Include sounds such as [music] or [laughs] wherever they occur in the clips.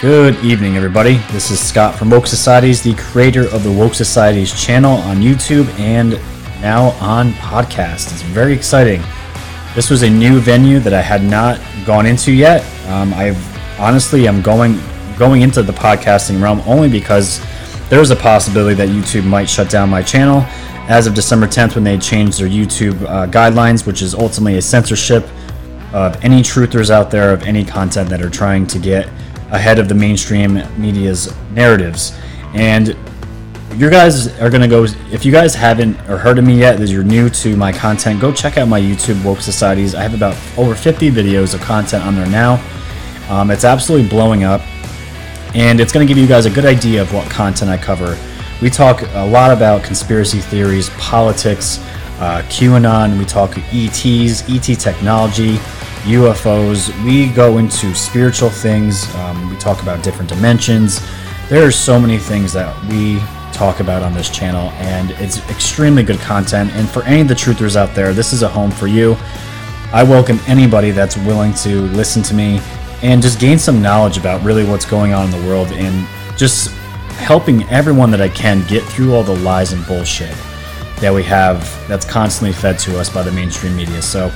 Good evening, everybody. This is Scott from Woke Societies, the creator of the Woke Societies channel on YouTube and now on podcast. It's very exciting. This was a new venue that I had not gone into yet. Um, I've honestly, I'm going going into the podcasting realm only because there is a possibility that YouTube might shut down my channel as of December 10th when they changed their YouTube uh, guidelines, which is ultimately a censorship of any truthers out there of any content that are trying to get ahead of the mainstream media's narratives. And you guys are going to go, if you guys haven't or heard of me yet, as you're new to my content, go check out my YouTube Woke Societies. I have about over 50 videos of content on there now. Um, it's absolutely blowing up. And it's going to give you guys a good idea of what content I cover. We talk a lot about conspiracy theories, politics, uh, QAnon, we talk ETs, ET technology, UFOs. We go into spiritual things. Um, we talk about different dimensions. There are so many things that we talk about on this channel, and it's extremely good content. And for any of the truthers out there, this is a home for you. I welcome anybody that's willing to listen to me and just gain some knowledge about really what's going on in the world and just helping everyone that I can get through all the lies and bullshit that we have that's constantly fed to us by the mainstream media. So,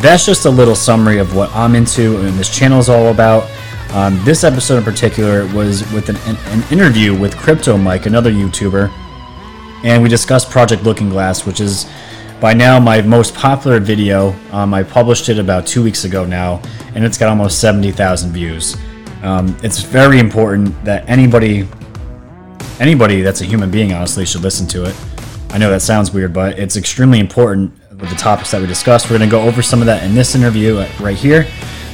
that's just a little summary of what I'm into and this channel is all about. Um, this episode in particular was with an, an, interview with Crypto Mike, another YouTuber, and we discussed Project Looking Glass, which is by now my most popular video. Um, I published it about two weeks ago now, and it's got almost 70,000 views. Um, it's very important that anybody, anybody that's a human being, honestly, should listen to it. I know that sounds weird, but it's extremely important with the topics that we discussed. We're going to go over some of that in this interview uh, right here.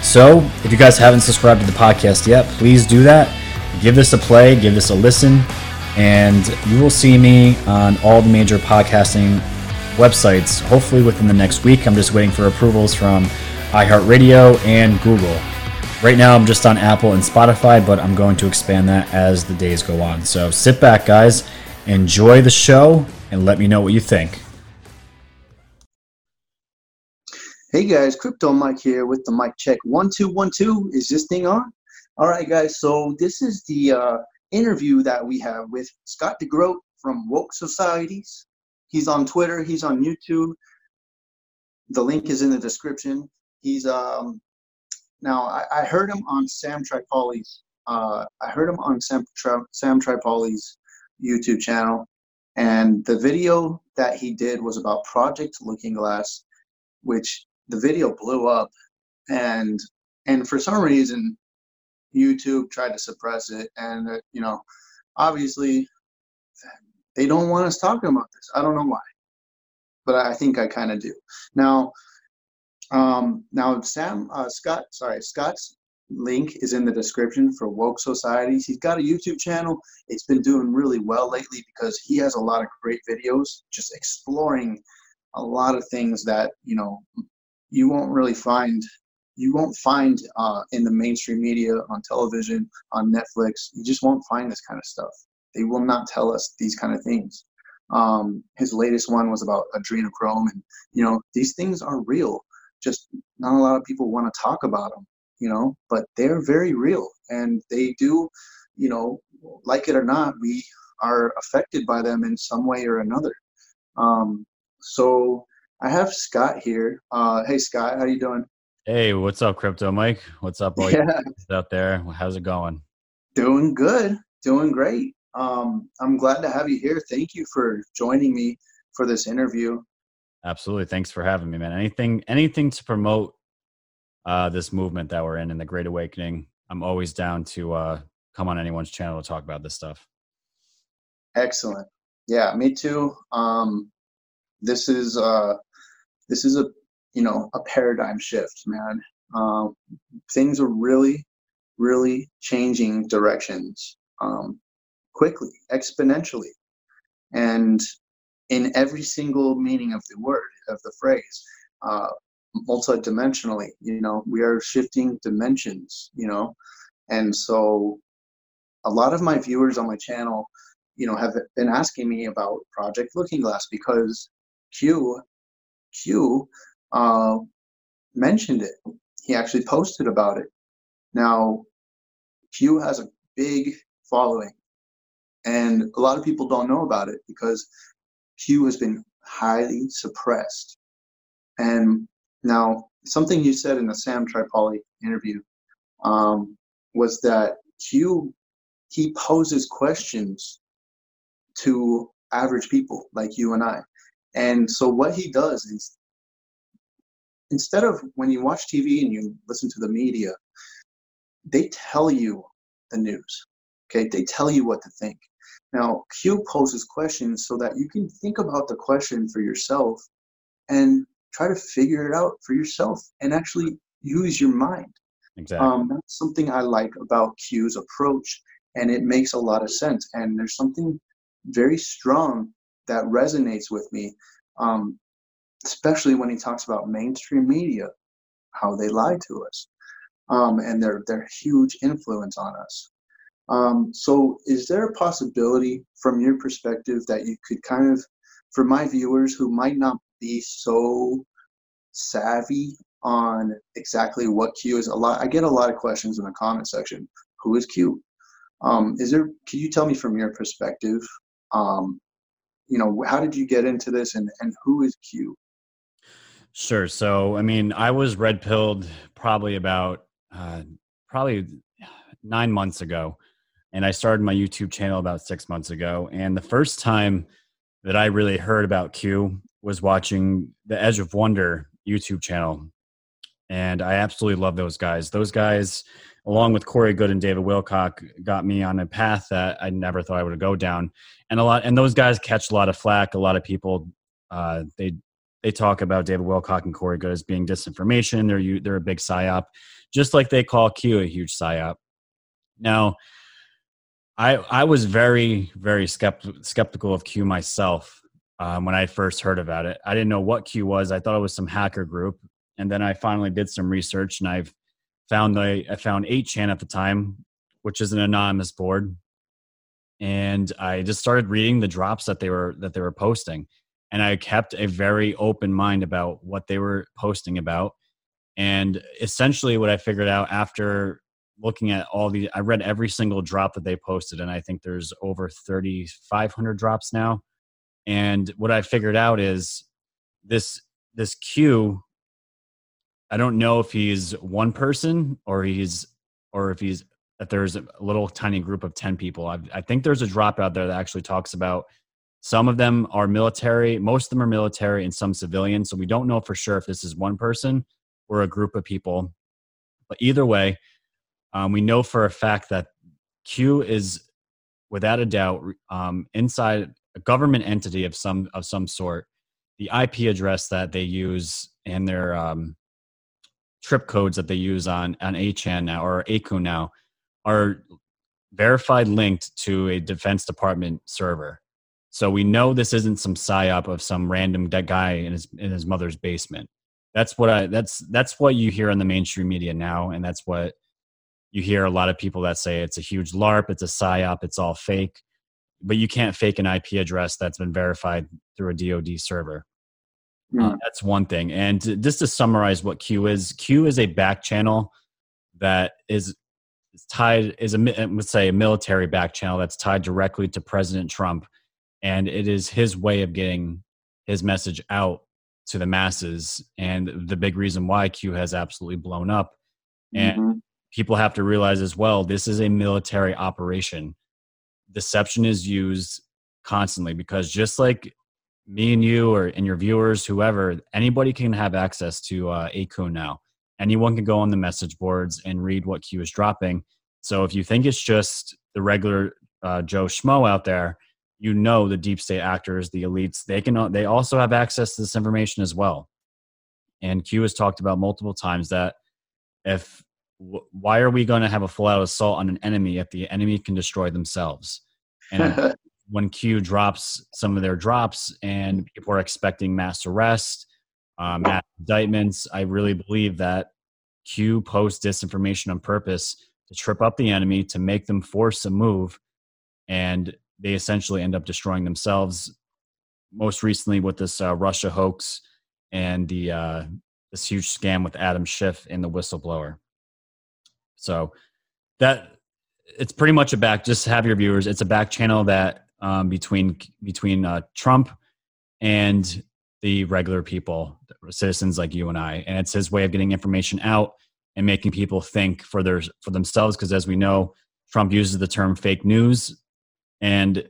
So, if you guys haven't subscribed to the podcast yet, please do that. Give this a play, give this a listen, and you will see me on all the major podcasting websites hopefully within the next week. I'm just waiting for approvals from iHeartRadio and Google. Right now, I'm just on Apple and Spotify, but I'm going to expand that as the days go on. So sit back, guys, enjoy the show, and let me know what you think. Hey guys, Crypto Mike here with the mic check. One, two, one, two. Is this thing on? All right, guys. So this is the uh, interview that we have with Scott DeGroat from Woke Societies. He's on Twitter. He's on YouTube. The link is in the description. He's um now I, I heard him on Sam Tripoli's. Uh, I heard him on Sam Tri- Sam Tripoli's YouTube channel, and the video that he did was about Project Looking Glass, which the video blew up and and for some reason youtube tried to suppress it and uh, you know obviously they don't want us talking about this. I don't know why but i think i kind of do. Now um now sam uh, scott sorry scott's link is in the description for woke societies he's got a youtube channel. It's been doing really well lately because he has a lot of great videos just exploring a lot of things that you know you won't really find you won't find uh, in the mainstream media on television on netflix you just won't find this kind of stuff. They will not tell us these kind of things. Um, his latest one was about adrenochrome and you know these things are real. Just not a lot of people want to talk about them you know but they're very real. And they do you know like it or not we are affected by them in some way or another. Um, so I have Scott here. Uh, hey, Scott, how you doing? Hey, what's up, Crypto Mike? What's up, all yeah. [laughs] out there? How's it going? Doing good, doing great. Um, I'm glad to have you here. Thank you for joining me for this interview. Absolutely, thanks for having me, man. Anything, anything to promote uh, this movement that we're in in the Great Awakening. I'm always down to uh, come on anyone's channel to talk about this stuff. Excellent. Yeah, me too. Um, this is uh, this is a you know a paradigm shift, man. Um, things are really, really changing directions um, quickly, exponentially, and in every single meaning of the word of the phrase. Uh, multidimensionally you know we are shifting dimensions you know and so a lot of my viewers on my channel you know have been asking me about project looking glass because q Q uh, mentioned it. He actually posted about it. Now, Q has a big following, and a lot of people don't know about it because Q has been highly suppressed. And now, something you said in the Sam Tripoli interview um, was that Q he poses questions to average people like you and I. And so what he does is instead of when you watch TV and you listen to the media, they tell you the news. Okay, they tell you what to think. Now, Q poses questions so that you can think about the question for yourself and try to figure it out for yourself and actually use your mind. Exactly. Um, that's something I like about Q's approach, and it makes a lot of sense. And there's something very strong that resonates with me, um, especially when he talks about mainstream media, how they lie to us, um, and their their huge influence on us. Um, so, is there a possibility, from your perspective, that you could kind of, for my viewers who might not be so savvy on exactly what Q is, a lot I get a lot of questions in the comment section. Who is Q? Um, is there? Can you tell me from your perspective? Um, you know, how did you get into this, and and who is Q? Sure. So, I mean, I was red pilled probably about uh, probably nine months ago and I started my YouTube channel about six months ago. And the first time that I really heard about Q was watching the Edge of Wonder YouTube channel. And I absolutely love those guys. Those guys, along with Corey Goode and David Wilcock, got me on a path that I never thought I would go down. And a lot, and those guys catch a lot of flack. A lot of people, uh, they they talk about David Wilcock and Corey Goode as being disinformation. They're they're a big psyop, just like they call Q a huge psyop. Now, I I was very very skeptical skeptical of Q myself um, when I first heard about it. I didn't know what Q was. I thought it was some hacker group, and then I finally did some research and I've found the I found 8chan at the time, which is an anonymous board, and I just started reading the drops that they were that they were posting, and I kept a very open mind about what they were posting about. And essentially, what I figured out after looking at all the i read every single drop that they posted. And i think there's over 3500 drops now. And what i figured out is this this q i don't know if he's one person or he's or if he's that there's a little tiny group of 10 people. I, I think there's a drop out there that actually talks about some of them are military most of them are military and some civilian. So we don't know for sure if this is one person or a group of people. But either way um, we know for a fact that Q is, without a doubt, um, inside a government entity of some of some sort. The IP address that they use and their um, trip codes that they use on on 8chan now or 8kun now are verified linked to a Defense Department server. So we know this isn't some psyop of some random guy in his in his mother's basement. That's what I that's that's what you hear on the mainstream media now, and that's what you hear a lot of people that say it's a huge LARP, it's a psyop, it's all fake, but you can't fake an IP address that's been verified through a DoD server. Mm. Uh, that's one thing. And just to summarize what Q is, Q is a back channel that is tied is a let's say a military back channel that's tied directly to President Trump, and it is his way of getting his message out to the masses. And the big reason why Q has absolutely blown up. And mm-hmm people have to realize as well this is a military operation. Deception is used constantly because just like me and you or and your viewers, whoever, anybody can have access to uh, 8kun now. Anyone can go on the message boards and read what Q is dropping. So if you think it's just the regular uh, Joe Schmo out there, you know the deep state actors, the elites, they can they also have access to this information as well. And Q has talked about multiple times that if why are we going to have a full out assault on an enemy if the enemy can destroy themselves? And [laughs] when Q drops some of their drops and people are expecting mass arrest, uh, mass indictments, I really believe that Q posts disinformation on purpose to trip up the enemy, to make them force a move, and they essentially end up destroying themselves. Most recently, with this uh, Russia hoax and the uh, this huge scam with Adam Schiff and the whistleblower. So that it's pretty much a back. Just have your viewers. It's a back channel that um, between between uh, Trump and the regular people, citizens like you and I, and it's his way of getting information out and making people think for their for themselves. Because as we know, Trump uses the term fake news, and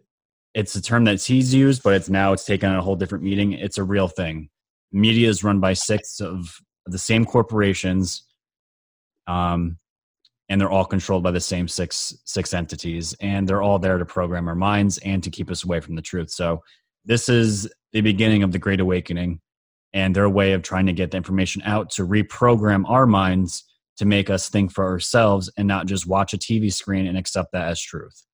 it's a term that he's used, but it's now it's taken on a whole different meaning. It's a real thing. Media is run by six of the same corporations. Um, and they're all controlled by the same six six entities and they're all there to program our minds and to keep us away from the truth. So this is the beginning of the great awakening and their way of trying to get the information out to reprogram our minds to make us think for ourselves and not just watch a tv screen and accept that as truth.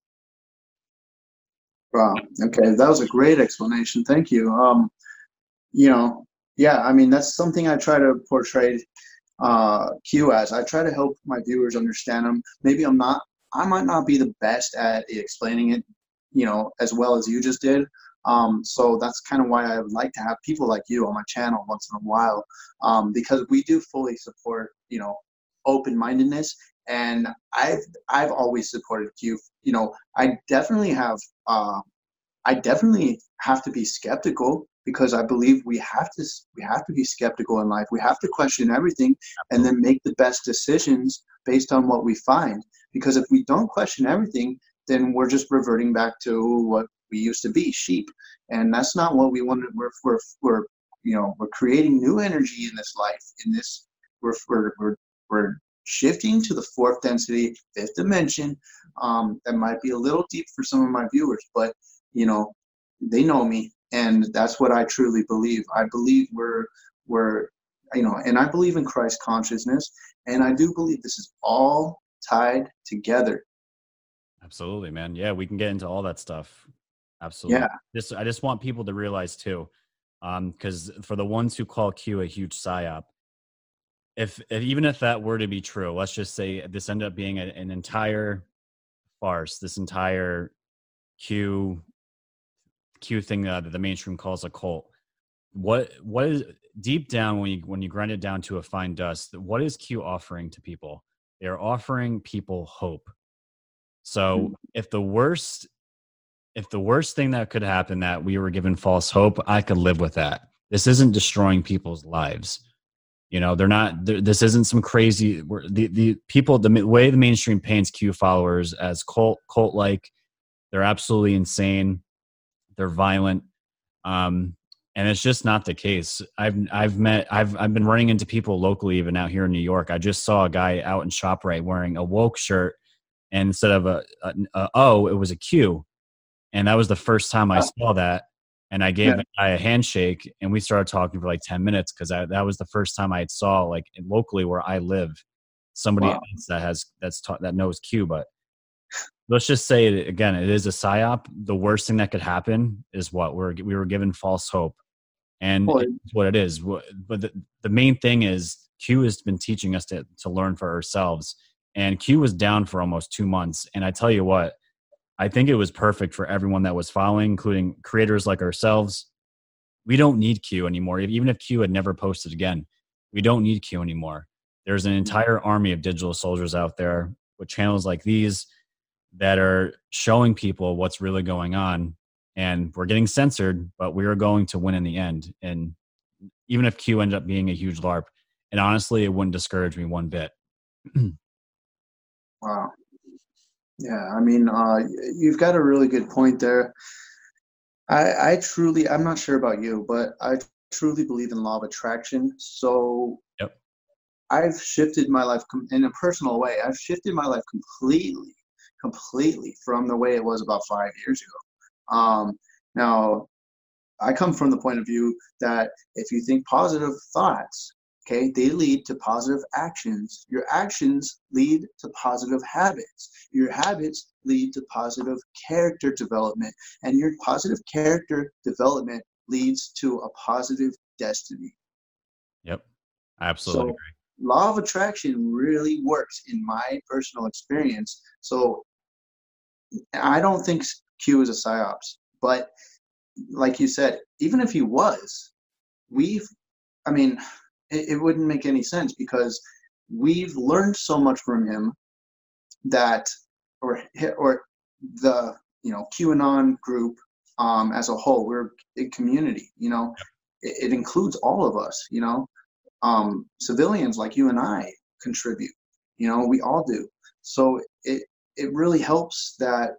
Wow. Okay. That was a great explanation. Thank you. Um you know yeah i mean that's something i try to portray uh, Q as. I try to help my viewers understand them. Maybe I'm not, I might not be the best at explaining it, you know, as well as you just did. Um, so that's kind of why I would like to have people like you on my channel once in a while, um, because we do fully support, you know, open-mindedness. And I've I've always supported Q. You know, I definitely have. Uh, I definitely have to be skeptical because I believe we have to we have to be skeptical in life. We have to question everything and then make the best decisions based on what we find. Because if we don't question everything, then we're just reverting back to what we used to be, sheep. And that's not what we want. We're we're, we're you know we're creating new energy in this life. In this we're we're we're, we're shifting to the fourth density, fifth dimension. Um, that might be a little deep for some of my viewers, but you know they know me and that's what I truly believe. I believe we're we're you know, and I believe in Christ consciousness, and I do believe this is all tied together. Absolutely, man. Yeah, we can get into all that stuff. Absolutely. Yeah. Just I just want people to realize too, because um, for the ones who call Q a huge psyop, if, if, even if that were to be true, let's just say this ended up being a, an entire farce, this entire Q Q thing uh, that the mainstream calls a cult. What what is deep down when you when you grind it down to a fine dust? What is Q offering to people? They are offering people hope. So mm-hmm. if the worst if the worst thing that could happen that we were given false hope, I could live with that. This isn't destroying people's lives. You know, they're not. They're, this isn't some crazy. The the people the way the mainstream paints Q followers as cult cult like. They're absolutely insane they're violent. Um, and it's just not the case. I've i've met i've i've been running into people locally even out here in new york. I just saw a guy out in shoprite wearing a woke shirt and instead of a, a, a o it was a q. And that was the first time i saw that. And i gave yeah. the guy a handshake and we started talking for like 10 minutes because that was the first time i saw like locally where i live somebody wow. else that has that's taught that knows q but let's just say it again it is a psyop. The worst thing that could happen is what? We're we were given false hope. And well, what it is. But the, the main thing is q has been teaching us to, to learn for ourselves. And q was down for almost two months. And i tell you what i think it was perfect for everyone that was following including creators like ourselves. We don't need q anymore. Even if q had never posted again we don't need q anymore. There's an mm. entire army of digital soldiers out there with channels like these that are showing people what's really going on and we're getting censored but we are going to win in the end and even if q ends up being a huge larp and honestly it wouldn't discourage me one bit. [clears throat] Wow. Yeah i mean uh, you've got a really good point there. I i truly i'm not sure about you but i truly believe in law of attraction so yep. I've shifted my life in a personal way i've shifted my life completely completely from the way it was about five years ago. Um, now, I come from the point of view that if you think positive thoughts, okay, they lead to positive actions. Your actions lead to positive habits. Your habits lead to positive character development. And your positive character development leads to a positive destiny. Yep, I absolutely so, agree. Law of attraction really works in my personal experience. So I don't think Q is a psyops, but like you said, even if he was, we've, I mean, it, it wouldn't make any sense because we've learned so much from him that or or the you know QAnon group um, as a whole. We're a community. You know, it, it includes all of us. You know, um, civilians like you and I contribute. You know, we all do. So it it really helps that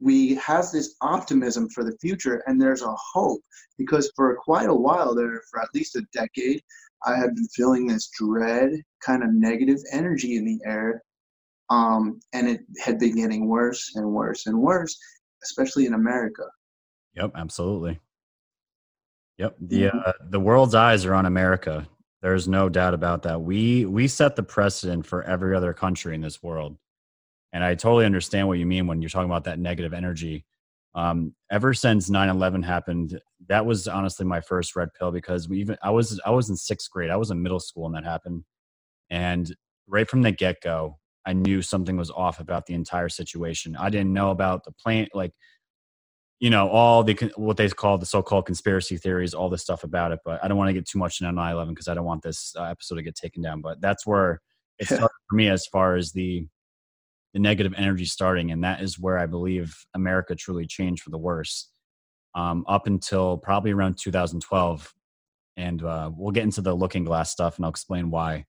we have this optimism for the future and there's a hope because for quite a while there for at least a decade i had been feeling this dread kind of negative energy in the air um, and it had been getting worse and worse and worse especially in america. Yep absolutely. Yep the mm-hmm. uh, the world's eyes are on america. There's no doubt about that. We we set the precedent for every other country in this world and I totally understand what you mean when you're talking about that negative energy. Um, ever since 9-11 happened, that was honestly my first red pill because we even I was I was in sixth grade. I was in middle school when that happened. And right from the get-go, I knew something was off about the entire situation. I didn't know about the plant, like, you know, all the what they call the so-called conspiracy theories, all this stuff about it. But I don't want to get too much into 9/11 because I don't want this uh, episode to get taken down. But that's where it [laughs] started for me as far as the the negative energy starting, and that is where I believe America truly changed for the worse. Um, up until probably around 2012, and uh, we'll get into the looking glass stuff, and I'll explain why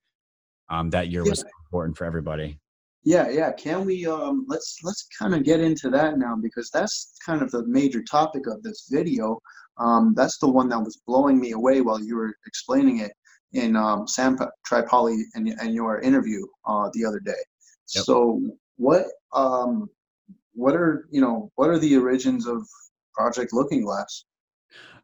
um, that year yeah. was important for everybody. Yeah, yeah. Can we um, let's let's kind of get into that now because that's kind of the major topic of this video. Um, that's the one that was blowing me away while you were explaining it in um, Sam Tripoli and, and your interview uh, the other day. Yep. So what um, what are you know what are the origins of Project Looking Glass?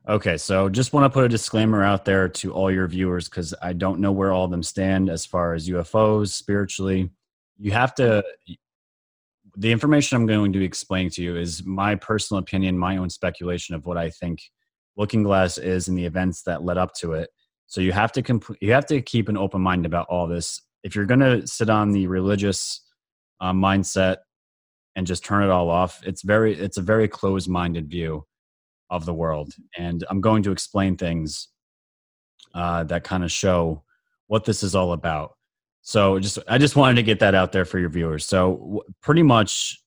Okay, so just want to put a disclaimer out there to all your viewers because I don't know where all of them stand as far as UFOs spiritually. You have to. The information I'm going to explain to you is my personal opinion, my own speculation of what I think Looking Glass is and the events that led up to it. So you have to comp- you have to keep an open mind about all this. If you're going to sit on the religious uh, mindset and just turn it all off it's very it's a very closed minded view of the world and i'm going to explain things uh, that kind of show what this is all about so just i just wanted to get that out there for your viewers so w- pretty much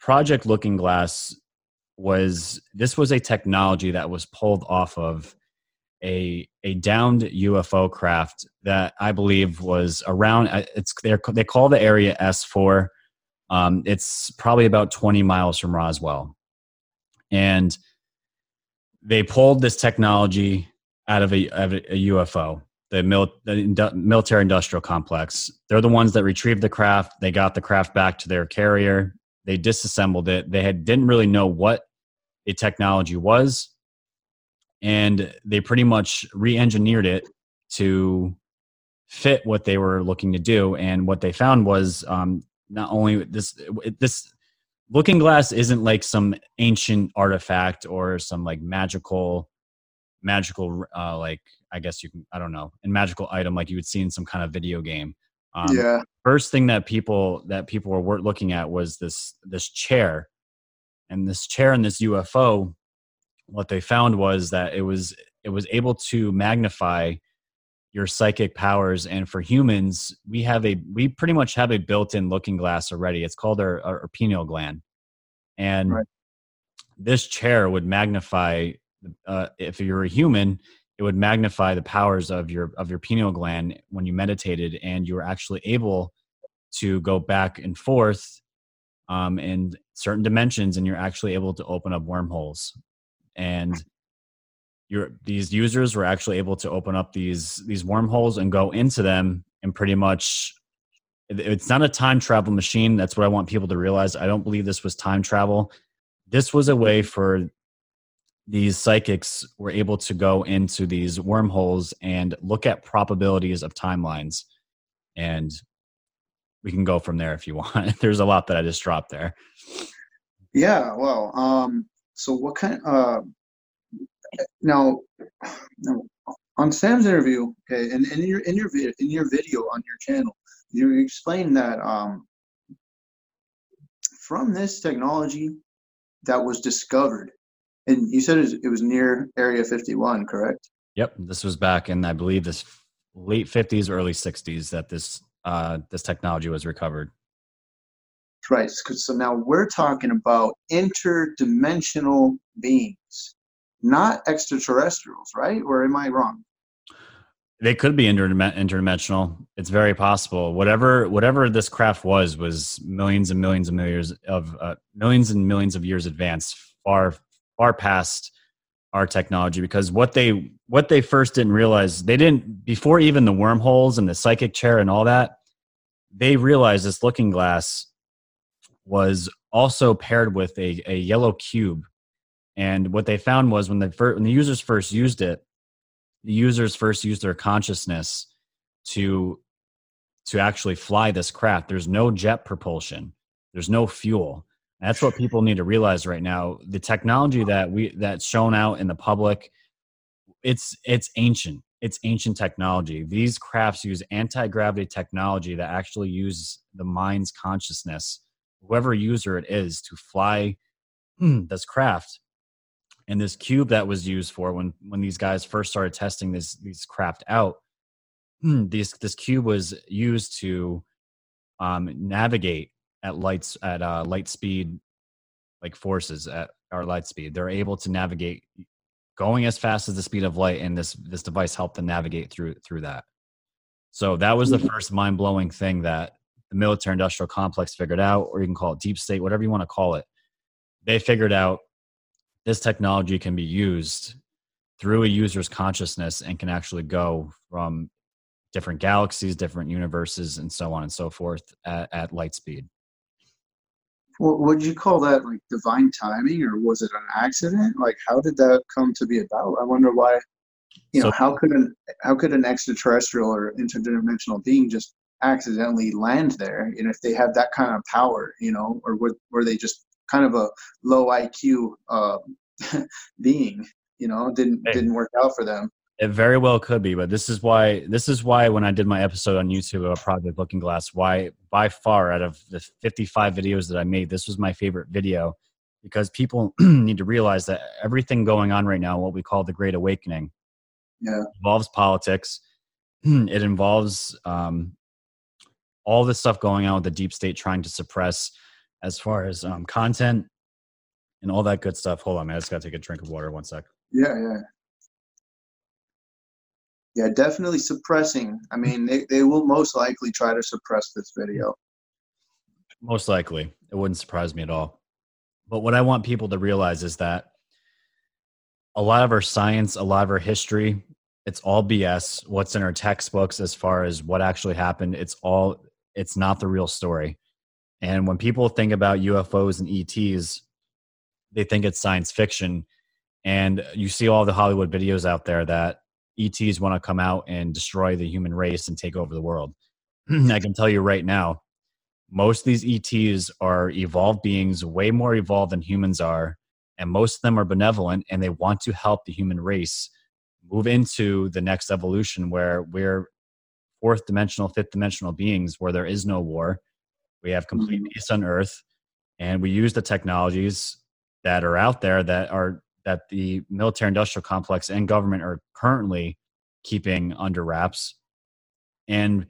project looking glass was this was a technology that was pulled off of a a downed UFO craft that I believe was around. Uh, it's they call the area S4. Um, it's probably about 20 miles from Roswell. And they pulled this technology out of a, of a UFO, the, mil, the military industrial complex. They're the ones that retrieved the craft. They got the craft back to their carrier. They disassembled it. They had, didn't really know what a technology was. And they pretty much re engineered it to fit what they were looking to do. And what they found was um, not only this this looking glass isn't like some ancient artifact or some like magical magical uh like i guess you can i don't know a magical item like you would see in some kind of video game. Um, yeah. first thing that people that people were looking at was this this chair. And this chair and this ufo what they found was that it was it was able to magnify your psychic powers and for humans we have a we pretty much have a built-in looking glass already. It's called our, our pineal gland. And right. this chair would magnify uh, if you're a human it would magnify the powers of your of your pineal gland when you meditated and you were actually able to go back and forth um, in certain dimensions and you're actually able to open up wormholes. And these users were actually able to open up these these wormholes and go into them and pretty much it's not a time travel machine. That's what i want people to realize. I don't believe this was time travel. This was a way for these psychics were able to go into these wormholes and look at probabilities of timelines. And we can go from there if you want. [laughs] There's a lot that i just dropped there. Yeah well um so what kind uh now, now on Sam's interview, okay, and, in your in your video in your video on your channel, you explained that um, from this technology that was discovered, and you said it was, it was near Area 51, correct? Yep, this was back in I believe this late 50s, early 60s that this uh, this technology was recovered. Right. So now we're talking about interdimensional beings, not extraterrestrials, right? Or am I wrong? They could be interdimensional. It's very possible. Whatever whatever this craft was was millions and millions and millions of uh, millions and millions of years advanced, far far past our technology. Because what they what they first didn't realize, they didn't before even the wormholes and the psychic chair and all that. They realized this looking glass was also paired with a, a yellow cube. And what they found was when the when the users first used it, the users first used their consciousness to to actually fly this craft. There's no jet propulsion. There's no fuel. That's what people need to realize right now. The technology that we that's shown out in the public, it's it's ancient. It's ancient technology. These crafts use anti-gravity technology that actually use the mind's consciousness, whoever user it is, to fly [clears throat] this craft and this cube that was used for when when these guys first started testing this these craft out [clears throat] this this cube was used to um, navigate at lights at uh, light speed like forces at our light speed. They're able to navigate going as fast as the speed of light and this this device helped them navigate through through that. So that was the mm-hmm. first mind-blowing thing that the military industrial complex figured out or you can call it deep state whatever you want to call it. They figured out this technology can be used through a user's consciousness and can actually go from different galaxies, different universes, and so on and so forth at, at light speed. Well, would you call that like divine timing, or was it an accident? Like, how did that come to be about? I wonder why. You know, so, how could an how could an extraterrestrial or interdimensional being just accidentally land there? And if they have that kind of power, you know, or were, were they just kind of a low IQ uh, [laughs] being. You know, didn't hey, didn't work out for them. It very well could be, but this is why this is why when I did my episode on YouTube about Project Looking Glass, why by far out of the 55 videos that I made, this was my favorite video because people [clears throat] need to realize that everything going on right now, what we call the Great Awakening, yeah. involves politics. [clears throat] it involves um, all this stuff going on with the deep state trying to suppress as far as um, content and all that good stuff. Hold on, man. I just got to take a drink of water. One sec. Yeah, yeah. Yeah, definitely suppressing. I mean, they, they will most likely try to suppress this video. Most likely. It wouldn't surprise me at all. But what I want people to realize is that a lot of our science, a lot of our history, it's all BS. What's in our textbooks as far as what actually happened, it's all, it's not the real story. And when people think about UFOs and ETs, they think it's science fiction. And you see all the Hollywood videos out there that ETs want to come out and destroy the human race and take over the world. [clears throat] I can tell you right now, most of these ETs are evolved beings, way more evolved than humans are. And most of them are benevolent and they want to help the human race move into the next evolution where we're fourth dimensional, fifth dimensional beings where there is no war we have complete mm-hmm. peace on earth, and we use the technologies that are out there that are that the military industrial complex and government are currently keeping under wraps. And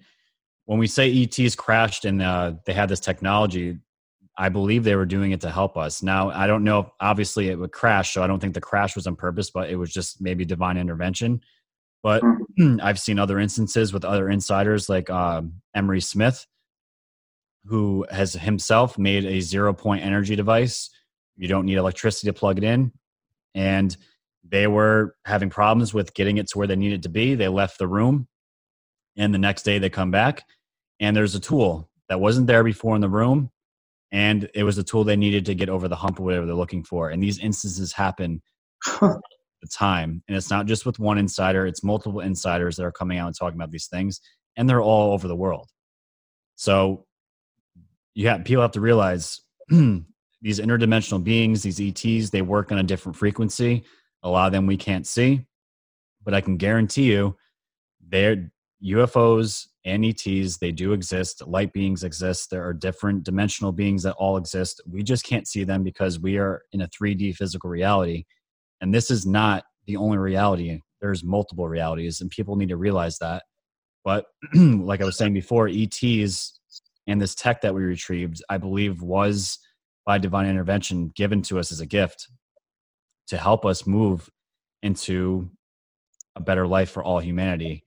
when we say ETs crashed and uh, they had this technology, I believe they were doing it to help us. Now, I don't know. If, obviously, it would crash, so I don't think the crash was on purpose, but it was just maybe divine intervention. But mm-hmm. [clears throat] I've seen other instances with other insiders like um, Emery Smith, who has himself made a zero point energy device. You don't need electricity to plug it in. And they were having problems with getting it to where they needed to be. They left the room. And the next day they come back and there's a tool that wasn't there before in the room. And it was a tool they needed to get over the hump or whatever they're looking for. And these instances happen the time. And it's not just with one insider, it's multiple insiders that are coming out and talking about these things. And they're all over the world. So you have people have to realize [clears throat] these interdimensional beings, these ETs, they work on a different frequency. A lot of them we can't see, but I can guarantee you, they're UFOs and ETs. They do exist. Light beings exist. There are different dimensional beings that all exist. We just can't see them because we are in a 3D physical reality, and this is not the only reality. There's multiple realities, and people need to realize that. But [clears throat] like I was saying before, ETs and this tech that we retrieved, I believe, was by divine intervention given to us as a gift to help us move into a better life for all humanity.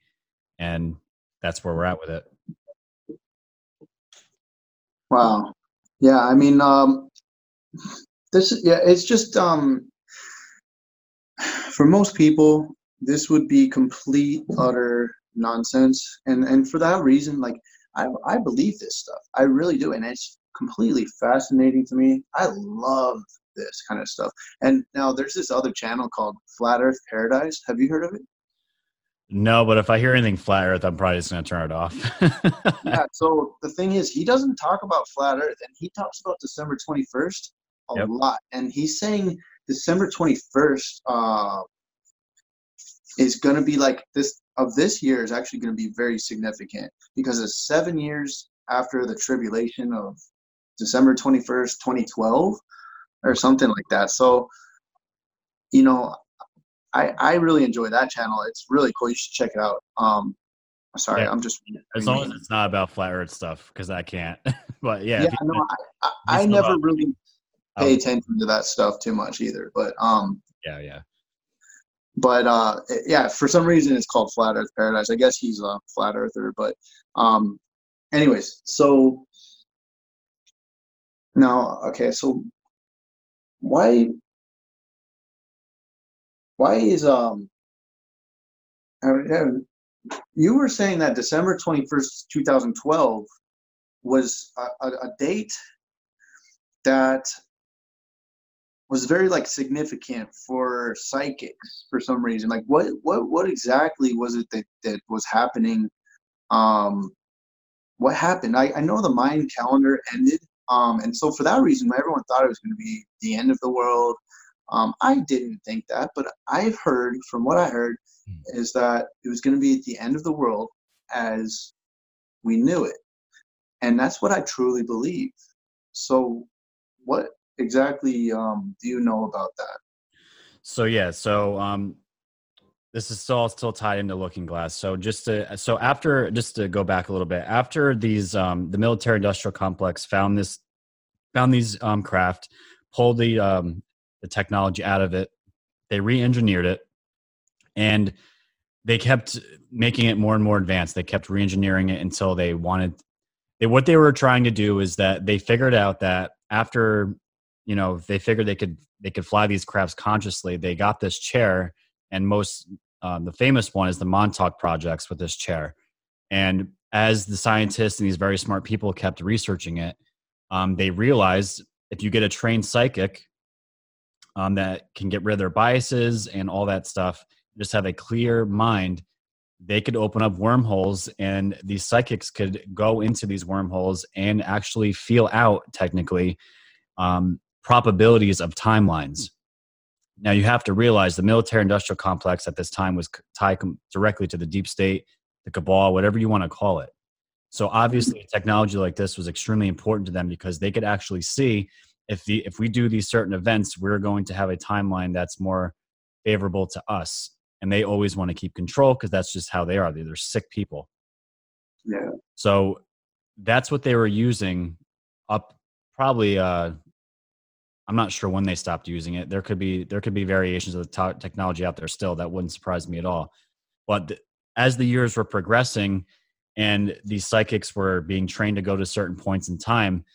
And that's where we're at with it. Wow. Yeah, I mean, um, this yeah, it's just um, for most people, this would be complete utter nonsense, and and for that reason, like I I believe this stuff, I really do, and it's completely fascinating to me. I love this kind of stuff. And now there's this other channel called Flat Earth Paradise. Have you heard of it? No, but if I hear anything flat Earth, I'm probably just going to turn it off. [laughs] yeah. So the thing is, he doesn't talk about flat Earth, and he talks about December 21st a yep. lot. And he's saying December 21st uh, is going to be like this of this year is actually going to be very significant because it's seven years after the tribulation of December 21st, 2012, or something like that. So, you know, I I really enjoy that channel. It's really cool. You should check it out. Um, sorry, yeah. I'm just as long as it's not about flat Earth stuff because I can't. [laughs] but yeah, yeah, no, I, I, I never really pay attention to that stuff too much either. But um, yeah, yeah. But uh, yeah, for some reason it's called Flat Earth Paradise. I guess he's a flat earther. But um, anyways, so now okay, so why why is um you were saying that December 21st, 2012 was a, a, a date that was very like significant for psychics for some reason. Like what what what exactly was it that that was happening? Um, what happened? I, I know the Mayan calendar ended, um, and so for that reason, everyone thought it was going to be the end of the world. Um, I didn't think that, but I've heard from what I heard mm. is that it was going to be at the end of the world as we knew it, and that's what I truly believe. So, what exactly um, do you know about that? So yeah, so um, this is all still tied into Looking Glass. So just to so after just to go back a little bit after these um, the military industrial complex found this found these um, craft pulled the um, the technology out of it. They re-engineered it, and they kept making it more and more advanced. They kept re-engineering it until they wanted. They, what they were trying to do is that they figured out that after you know they figured they could they could fly these crafts consciously. They got this chair, and most um, the famous one is the Montauk projects with this chair. And as the scientists and these very smart people kept researching it, um, they realized if you get a trained psychic um, that can get rid of their biases and all that stuff, just have a clear mind, they could open up wormholes and these psychics could go into these wormholes and actually feel out technically um, probabilities of timelines. Now you have to realize the military industrial complex at this time was tied directly to the deep state, the cabal, whatever you want to call it. So obviously, technology like this was extremely important to them because they could actually see if the if we do these certain events, we're going to have a timeline that's more favorable to us. And they always want to keep control because that's just how they are. They're, they're sick people. Yeah. So that's what they were using up probably uh I'm not sure when they stopped using it. There could be there could be variations of the technology out there still that wouldn't surprise me at all. But th- as the years were progressing and these psychics were being trained to go to certain points in time,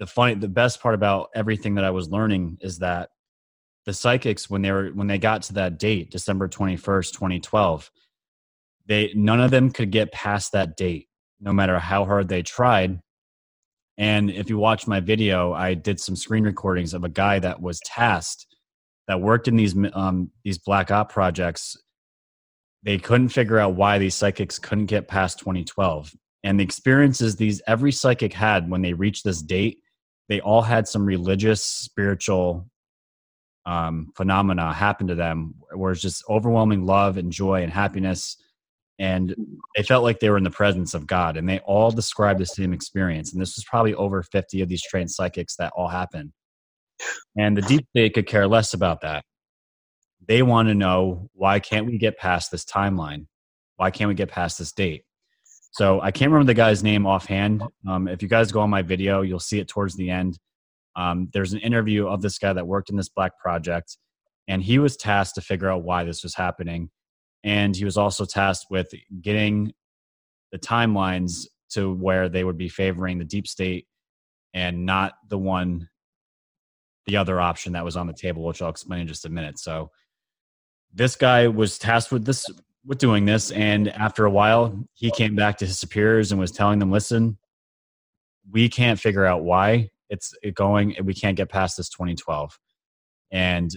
the funny the best part about everything that i was learning is that the psychics when they were when they got to that date december 21st 2012 they none of them could get past that date no matter how hard they tried and if you watch my video i did some screen recordings of a guy that was tasked that worked in these um, these black op projects they couldn't figure out why these psychics couldn't get past 2012 and the experiences these every psychic had when they reached this date they all had some religious, spiritual um, phenomena happen to them, where it's just overwhelming love and joy and happiness. And they felt like they were in the presence of God, and they all described the same experience. And this was probably over 50 of these trained psychics that all happened. And the deep state could care less about that. They want to know why can't we get past this timeline? Why can't we get past this date? So I can't remember the guy's name offhand. Um, if you guys go on my video, you'll see it towards the end. Um, there's an interview of this guy that worked in this black project, and he was tasked to figure out why this was happening. And he was also tasked with getting the timelines to where they would be favoring the deep state and not the one, the other option that was on the table, which I'll explain in just a minute. So this guy was tasked with this with doing this and after a while he came back to his superiors and was telling them listen we can't figure out why it's going we can't get past this 2012 and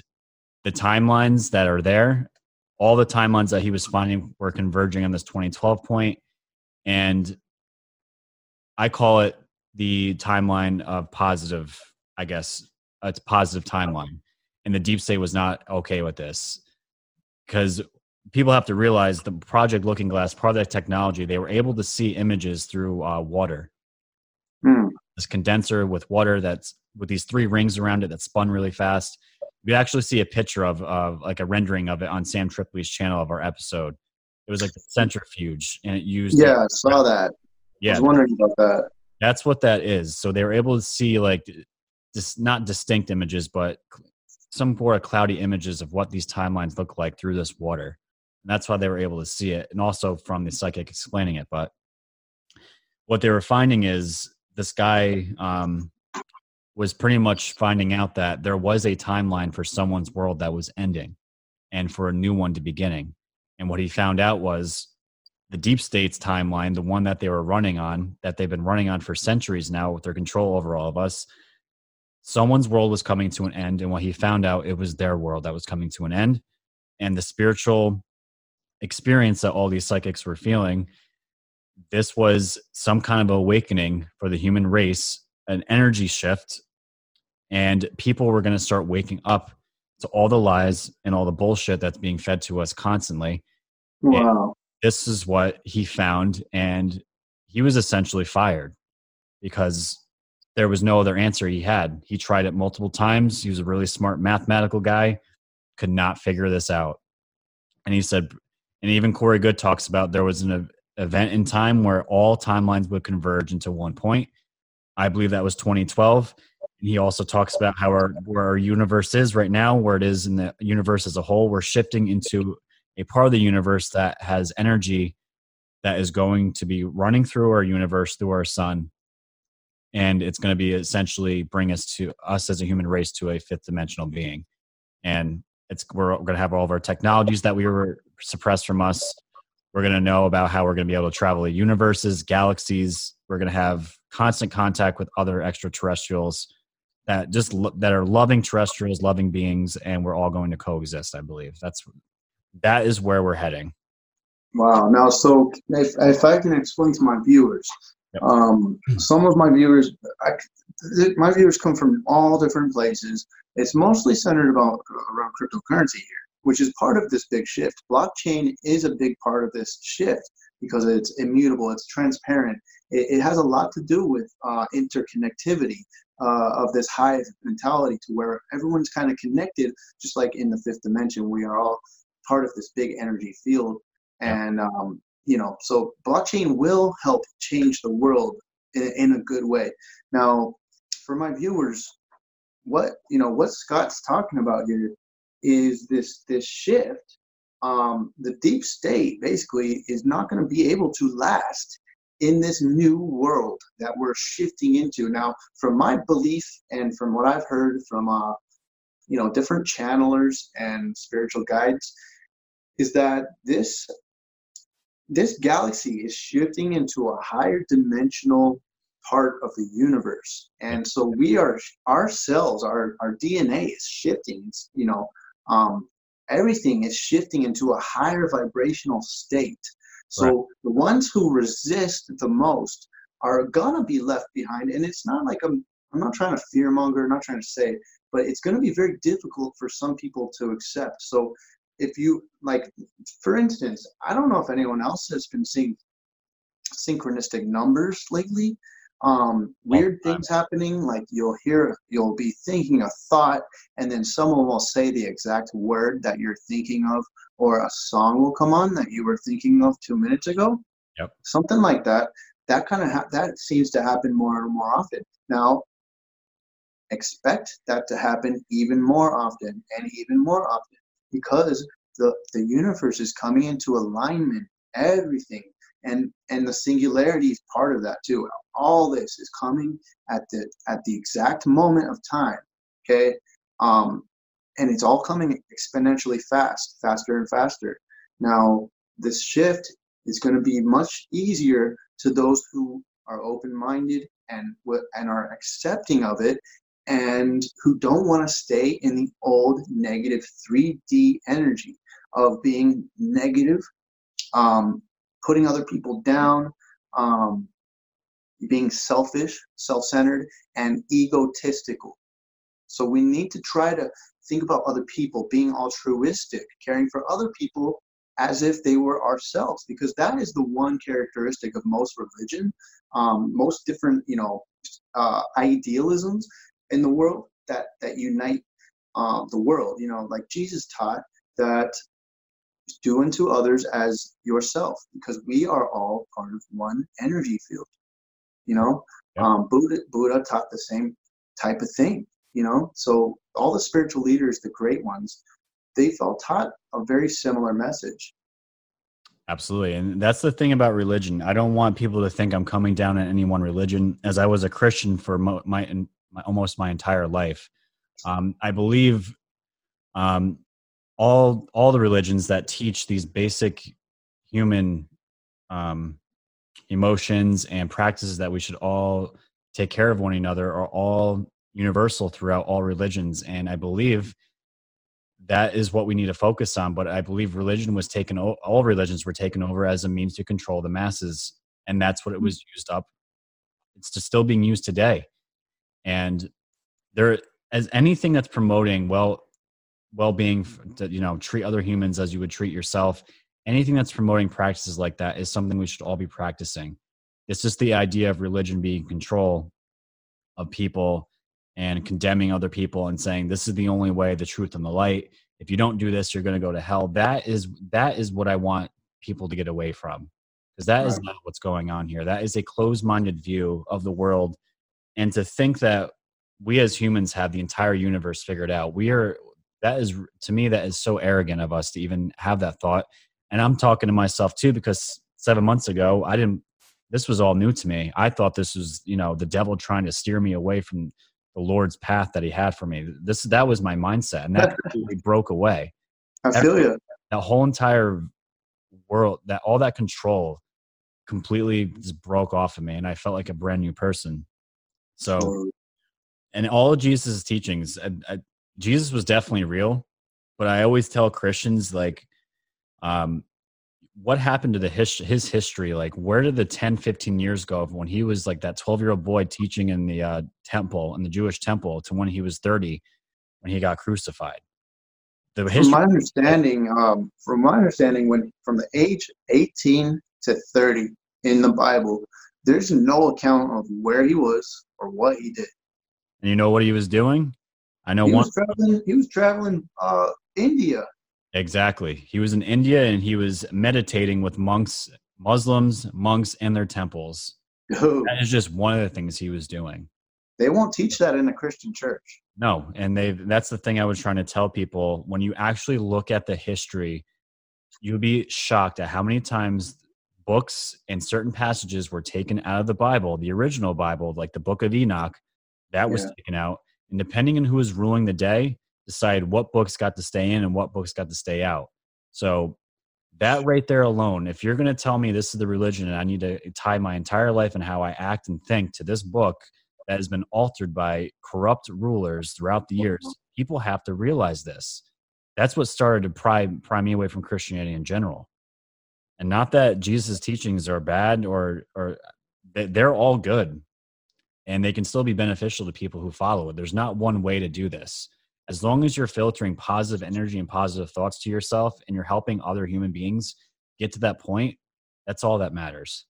the timelines that are there all the timelines that he was finding were converging on this 2012 point. And i call it the timeline of positive i guess it's positive timeline. And the deep state was not okay with this. Because people have to realize the project looking glass project technology they were able to see images through uh, water. Mm. this condenser with water that's with these three rings around it that spun really fast we actually see a picture of, of like a rendering of it on sam tripoli's channel of our episode. It was like a centrifuge and it used yeah i saw that. Yeah i was wondering about that. That's what that is. So they were able to see like just not distinct images but some more cloudy images of what these timelines look like through this water. And that's why they were able to see it, and also from the psychic explaining it. But what they were finding is this guy um, was pretty much finding out that there was a timeline for someone's world that was ending and for a new one to beginning. And what he found out was the deep state's timeline, the one that they were running on, that they've been running on for centuries now with their control over all of us, someone's world was coming to an end and what he found out it was their world that was coming to an end and the spiritual experience that all these psychics were feeling this was some kind of awakening for the human race an energy shift and people were going to start waking up to all the lies and all the bullshit that's being fed to us constantly wow and this is what he found and he was essentially fired because there was no other answer he had. He tried it multiple times. He was a really smart mathematical guy, could not figure this out. And he said, and even Corey Goode talks about there was an event in time where all timelines would converge into one point. I believe that was 2012. And he also talks about how our where our universe is right now, where it is in the universe as a whole. We're shifting into a part of the universe that has energy that is going to be running through our universe through our sun and it's going to be essentially bring us to us as a human race to a fifth dimensional being and it's we're going to have all of our technologies that we were suppressed from us we're going to know about how we're going to be able to travel the universes galaxies we're going to have constant contact with other extraterrestrials that just that are loving terrestrials loving beings and we're all going to coexist i believe. That's that is where we're heading. Wow. Now so if, if i can explain to my viewers um, some of my viewers, I, my viewers come from all different places. It's mostly centered about around cryptocurrency here, which is part of this big shift. Blockchain is a big part of this shift because it's immutable, it's transparent. It, it has a lot to do with uh, interconnectivity uh, of this hive mentality to where everyone's kind of connected, just like in the fifth dimension. We are all part of this big energy field. And um, you know so blockchain will help change the world in, in a good way now for my viewers what you know what scott's talking about here is this this shift um, the deep state basically is not going to be able to last in this new world that we're shifting into. Now from my belief and from what i've heard from uh, you know different channelers and spiritual guides is that this this galaxy is shifting into a higher dimensional part of the universe. And so we are ourselves our our dna is shifting you know um, everything is shifting into a higher vibrational state so right. the ones who resist the most are gonna be left behind and it's not like i'm i'm not trying to fearmonger not trying to say but it's going to be very difficult for some people to accept so if you like for instance i don't know if anyone else has been seeing synchronistic numbers lately um, weird things happening like you'll hear you'll be thinking a thought and then someone will say the exact word that you're thinking of or a song will come on that you were thinking of two minutes ago Yep. Something like that. That kind of ha- that seems to happen more and more often. Now, expect that to happen even more often and even more often because the the universe is coming into alignment. Everything and and the singularity is part of that too. All this is coming at the at the exact moment of time. Okay, um, and it's all coming exponentially fast, faster and faster. Now, this shift is going to be much easier to those who are open-minded and and are accepting of it and who don't want to stay in the old negative 3D energy of being negative, um, putting other people down, um, being selfish, self centered, and egotistical. So we need to try to think about other people, being altruistic, caring for other people as if they were ourselves, because that is the one characteristic of most religion, um, most different, you know, uh, idealisms in the world that that unite um, the world. You know, like Jesus taught that do unto others as yourself, because we are all part of one energy field. You know, yep. um, Buddha Buddha taught the same type of thing. You know, so all the spiritual leaders, the great ones, they felt taught a very similar message. Absolutely. And that's the thing about religion. I don't want people to think I'm coming down on any one religion as I was a Christian for my, my, my almost my entire life. Um, I believe um, all all the religions that teach these basic human um, emotions and practices that we should all take care of one another are all universal throughout all religions. And i believe that is what we need to focus on but i believe religion was taken all religions were taken over as a means to control the masses and that's what it was used up it's still being used today. And there as anything that's promoting well well-being to you know treat other humans as you would treat yourself. Anything that's promoting practices like that is something we should all be practicing. It's just the idea of religion being control of people and condemning other people and saying this is the only way the truth and the light. If you don't do this you're going to go to hell. That is that is what i want people to get away from because that right. is not what's going on here. That is a closed-minded view of the world. And to think that we as humans have the entire universe figured out we are that is to me that is so arrogant of us to even have that thought. And i'm talking to myself too because seven months ago i didn't this was all new to me. I thought this was you know the devil trying to steer me away from the lord's path that he had for me. This that was my mindset and that completely broke away. I feel you that whole entire world that all that control completely just broke off of me and i felt like a brand new person. So and all of jesus' teachings I, I, Jesus was definitely real, but I always tell Christians like, um, what happened to the his, his history? Like, where did the 10, 15 years go when he was like that 12 year old boy teaching in the uh, temple, in the Jewish temple, to when he was 30, when he got crucified? The history- from my understanding, um, from my understanding, when from the age 18 to 30 in the Bible, there's no account of where he was or what he did. And you know what he was doing? I know he one. Was traveling, he was traveling uh, India. Exactly. He was in India and he was meditating with monks, Muslims, monks, and their temples. Dude. That is just one of the things he was doing. They won't teach that in a Christian church. No, and they that's the thing I was trying to tell people. When you actually look at the history, you'll be shocked at how many times books and certain passages were taken out of the Bible, the original Bible, like the book of Enoch, that was yeah. taken out and depending on who is ruling the day, decide what books got to stay in and what books got to stay out. So that right there alone, if you're going to tell me this is the religion and I need to tie my entire life and how I act and think to this book that has been altered by corrupt rulers throughout the years, mm-hmm. people have to realize this. That's what started to pry, pry me away from Christianity in general. And not that Jesus' teachings are bad or, or they're all good and they can still be beneficial to people who follow it. There's not one way to do this. As long as you're filtering positive energy and positive thoughts to yourself and you're helping other human beings get to that point, that's all that matters.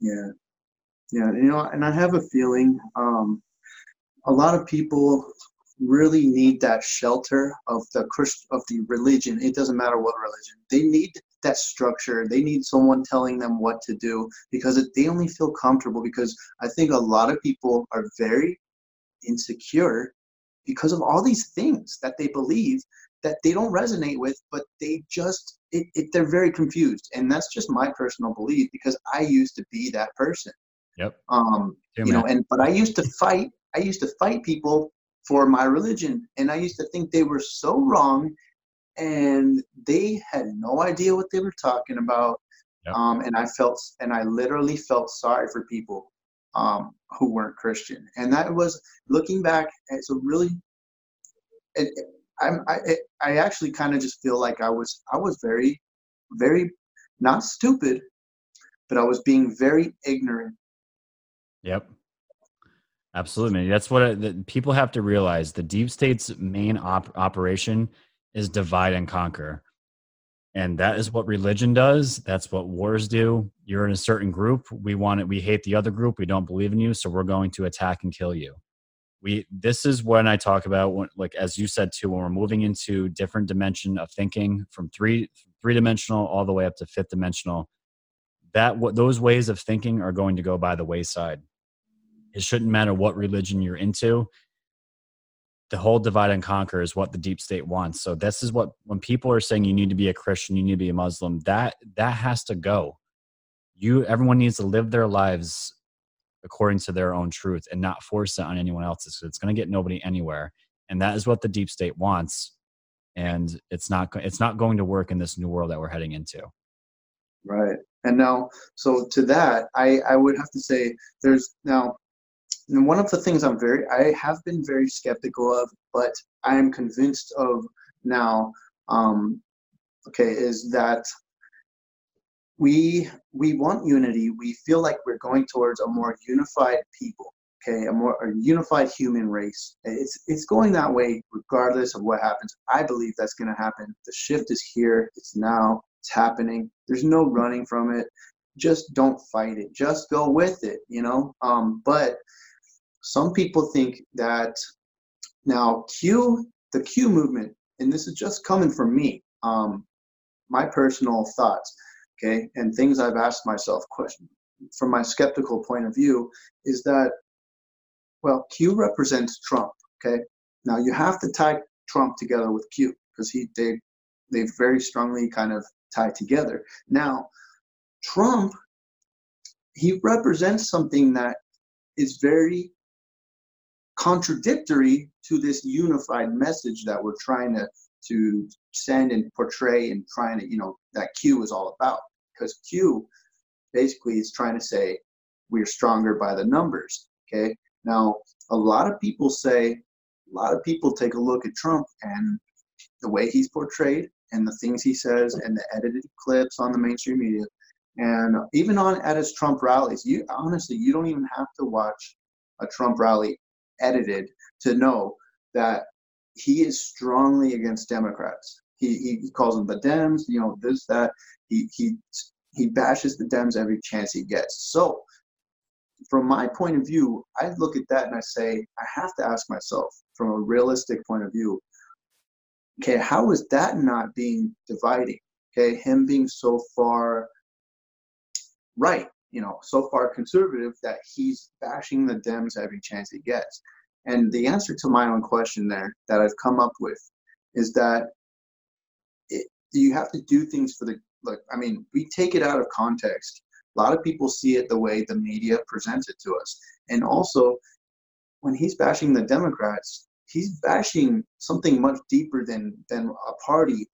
Yeah. Yeah. You know, and I have a feeling um, a lot of people really need that shelter of the Christ of the religion. It doesn't matter what religion. They need that structure. They need someone telling them what to do because it, they only feel comfortable. Because I think a lot of people are very insecure because of all these things that they believe that they don't resonate with, but they just it, it they're very confused, and that's just my personal belief because I used to be that person. Yep. Um, you know, and but I used to fight. I used to fight people for my religion, and I used to think they were so wrong, and they had no idea what they were talking about. Yep. Um, and I felt, and I literally felt sorry for people um, who weren't Christian, and that was looking back. It's a really, it, I'm, I, I actually kind of just feel like I was, I was very, very not stupid, but I was being very ignorant. Yep. Absolutely. That's what it, the, people have to realize. The deep state's main op, operation is divide and conquer. And that is what religion does. That's what wars do. You're in a certain group. We want it. We hate the other group. We don't believe in you. So we're going to attack and kill you we this is when i talk about when, like as you said too when we're moving into different dimension of thinking from three three dimensional all the way up to fifth dimensional that what those ways of thinking are going to go by the wayside it shouldn't matter what religion you're into the whole divide and conquer is what the deep state wants so this is what when people are saying you need to be a christian you need to be a muslim that that has to go you everyone needs to live their lives according to their own truth and not force it on anyone else's. So it's going to get nobody anywhere, and that is what the deep state wants. And it's not it's not going to work in this new world that we're heading into. Right. And now, so to that, I I would have to say there's now one of the things I'm very I have been very skeptical of, but I am convinced of now. Um, okay, is that we we want unity. We feel like we're going towards a more unified people, okay, a more a unified human race. It's it's going that way regardless of what happens. I believe that's going to happen. The shift is here. It's now. It's happening. There's no running from it. Just don't fight it. Just go with it. You know. Um, but some people think that now Q, the Q movement, and this is just coming from me. Um, my personal thoughts okay, and things I've asked myself question from my skeptical point of view is that, well, Q represents Trump, okay. Now you have to tie Trump together with Q because he they they very strongly kind of tie together. Now, Trump, he represents something that is very contradictory to this unified message that we're trying to to send and portray and trying to, you know, that Q is all about. Because Q basically is trying to say we're stronger by the numbers. Okay. Now, a lot of people say, a lot of people take a look at Trump and the way he's portrayed and the things he says and the edited clips on the mainstream media and even on at his Trump rallies. You honestly, you don't even have to watch a Trump rally edited to know that he is strongly against Democrats. He, he, calls them the Dems, you know, this, that. He, he, he bashes the Dems every chance he gets. So, from my point of view, I look at that and I say, I have to ask myself, from a realistic point of view, okay, how is that not being dividing? Okay, him being so far right, you know, so far conservative that he's bashing the Dems every chance he gets. And the answer to my own question there that I've come up with is that it, you have to do things for the look. I mean, we take it out of context. A lot of people see it the way the media presents it to us. And also, when he's bashing the Democrats, he's bashing something much deeper than than a party,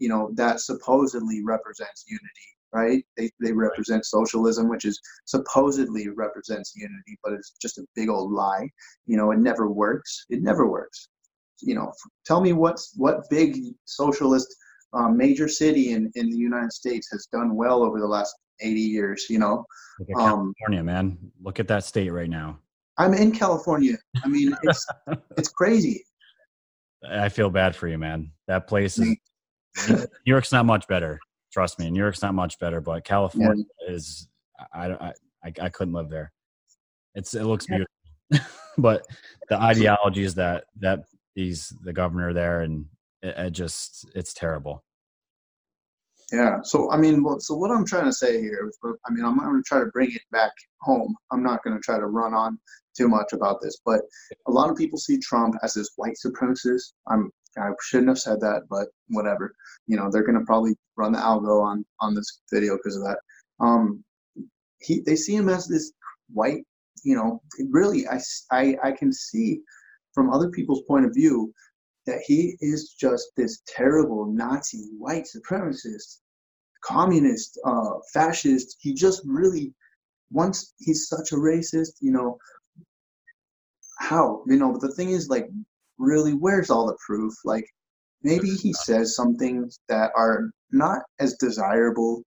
you know, that supposedly represents unity right? They, they represent socialism, which is supposedly represents unity, but it's just a big old lie. You know, it never works. It never works. You know, tell me what's what big socialist um, major city in, in the United States has done well over the last 80 years, you know? Um, California, man. Look at that state right now. I'm in California. I mean, it's, [laughs] it's crazy. I feel bad for you, man. That place is, New York's not much better. Trust me, New York's not much better, but California yeah. is. I, I I I couldn't live there. It's it looks beautiful, [laughs] but the ideologies that that he's the governor there, and it, it just it's terrible. Yeah. So I mean, well, so what I'm trying to say here, I mean, I'm going to try to bring it back home. I'm not going to try to run on too much about this, but a lot of people see Trump as this white supremacist. I'm I shouldn't have said that, but whatever. You know, they're to probably run the algo on on this video because of that. Um, he they see him as this white. You know, really, I I I can see from other people's point of view that he is just this terrible Nazi, white supremacist, communist, uh, fascist. He just really once he's such a racist, you know. How you know? But the thing is, like, really, where's all the proof? Like, maybe he says some things that are not as desirable,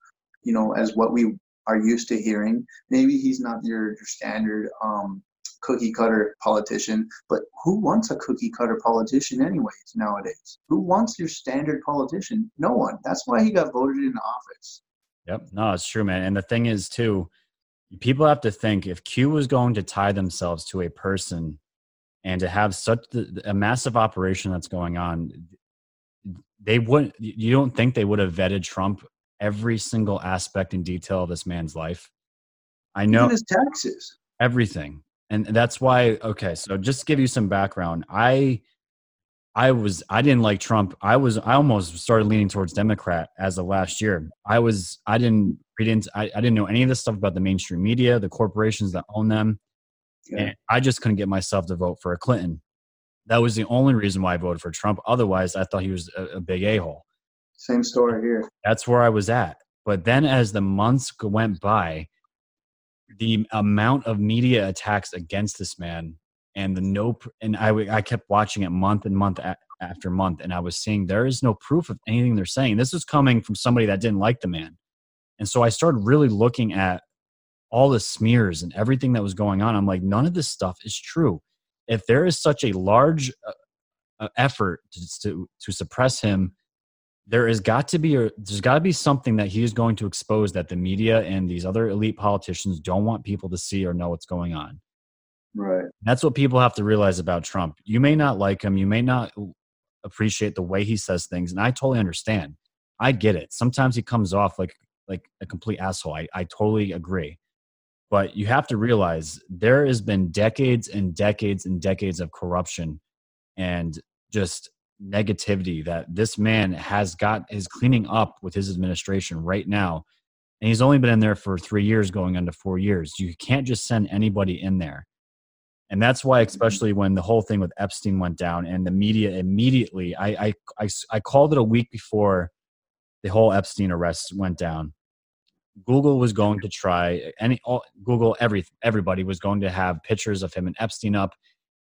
you know, as what we are used to hearing. Maybe he's not your, your standard um, cookie cutter politician, but who wants a cookie cutter politician anyways nowadays? Who wants your standard politician? No one. That's why he got voted in office. Yep. No, it's true, man. And the thing is too, people have to think if Q was going to tie themselves to a person and to have such a massive operation that's going on, they wouldn't you don't think they would have vetted Trump every single aspect and detail of this man's life? I know Even his taxes. Everything and that's why okay so just to give you some background i i was i didn't like trump i was i almost started leaning towards democrat as of last year i was i didn't read into I, I didn't know any of this stuff about the mainstream media the corporations that own them yeah. and i just couldn't get myself to vote for a clinton. That was the only reason why i voted for trump. Otherwise i thought he was a, a big a-hole. Same story here. That's where i was at. But then as the months went by the amount of media attacks against this man and the no and I, I kept watching it month and month after month and i was seeing there is no proof of anything they're saying. This is coming from somebody that didn't like the man. And so i started really looking at all the smears and everything that was going on i'm like none of this stuff is true. If there is such a large uh, uh effort to, to, to suppress him there has got to be a there's got to be something that he is going to expose that the media and these other elite politicians don't want people to see or know what's going on. Right. That's what people have to realize about trump. You may not like him you may not appreciate the way he says things and i totally understand. I get it. Sometimes he comes off like like a complete asshole. I, I totally agree but you have to realize there has been decades and decades and decades of corruption and just negativity that this man has got is cleaning up with his administration right now. And he's only been in there for three years going into four years. You can't just send anybody in there. And that's why mm-hmm. especially when the whole thing with epstein went down and the media immediately i i i, I called it a week before the whole epstein arrest went down google was going to try any all, google every everybody was going to have pictures of him and epstein up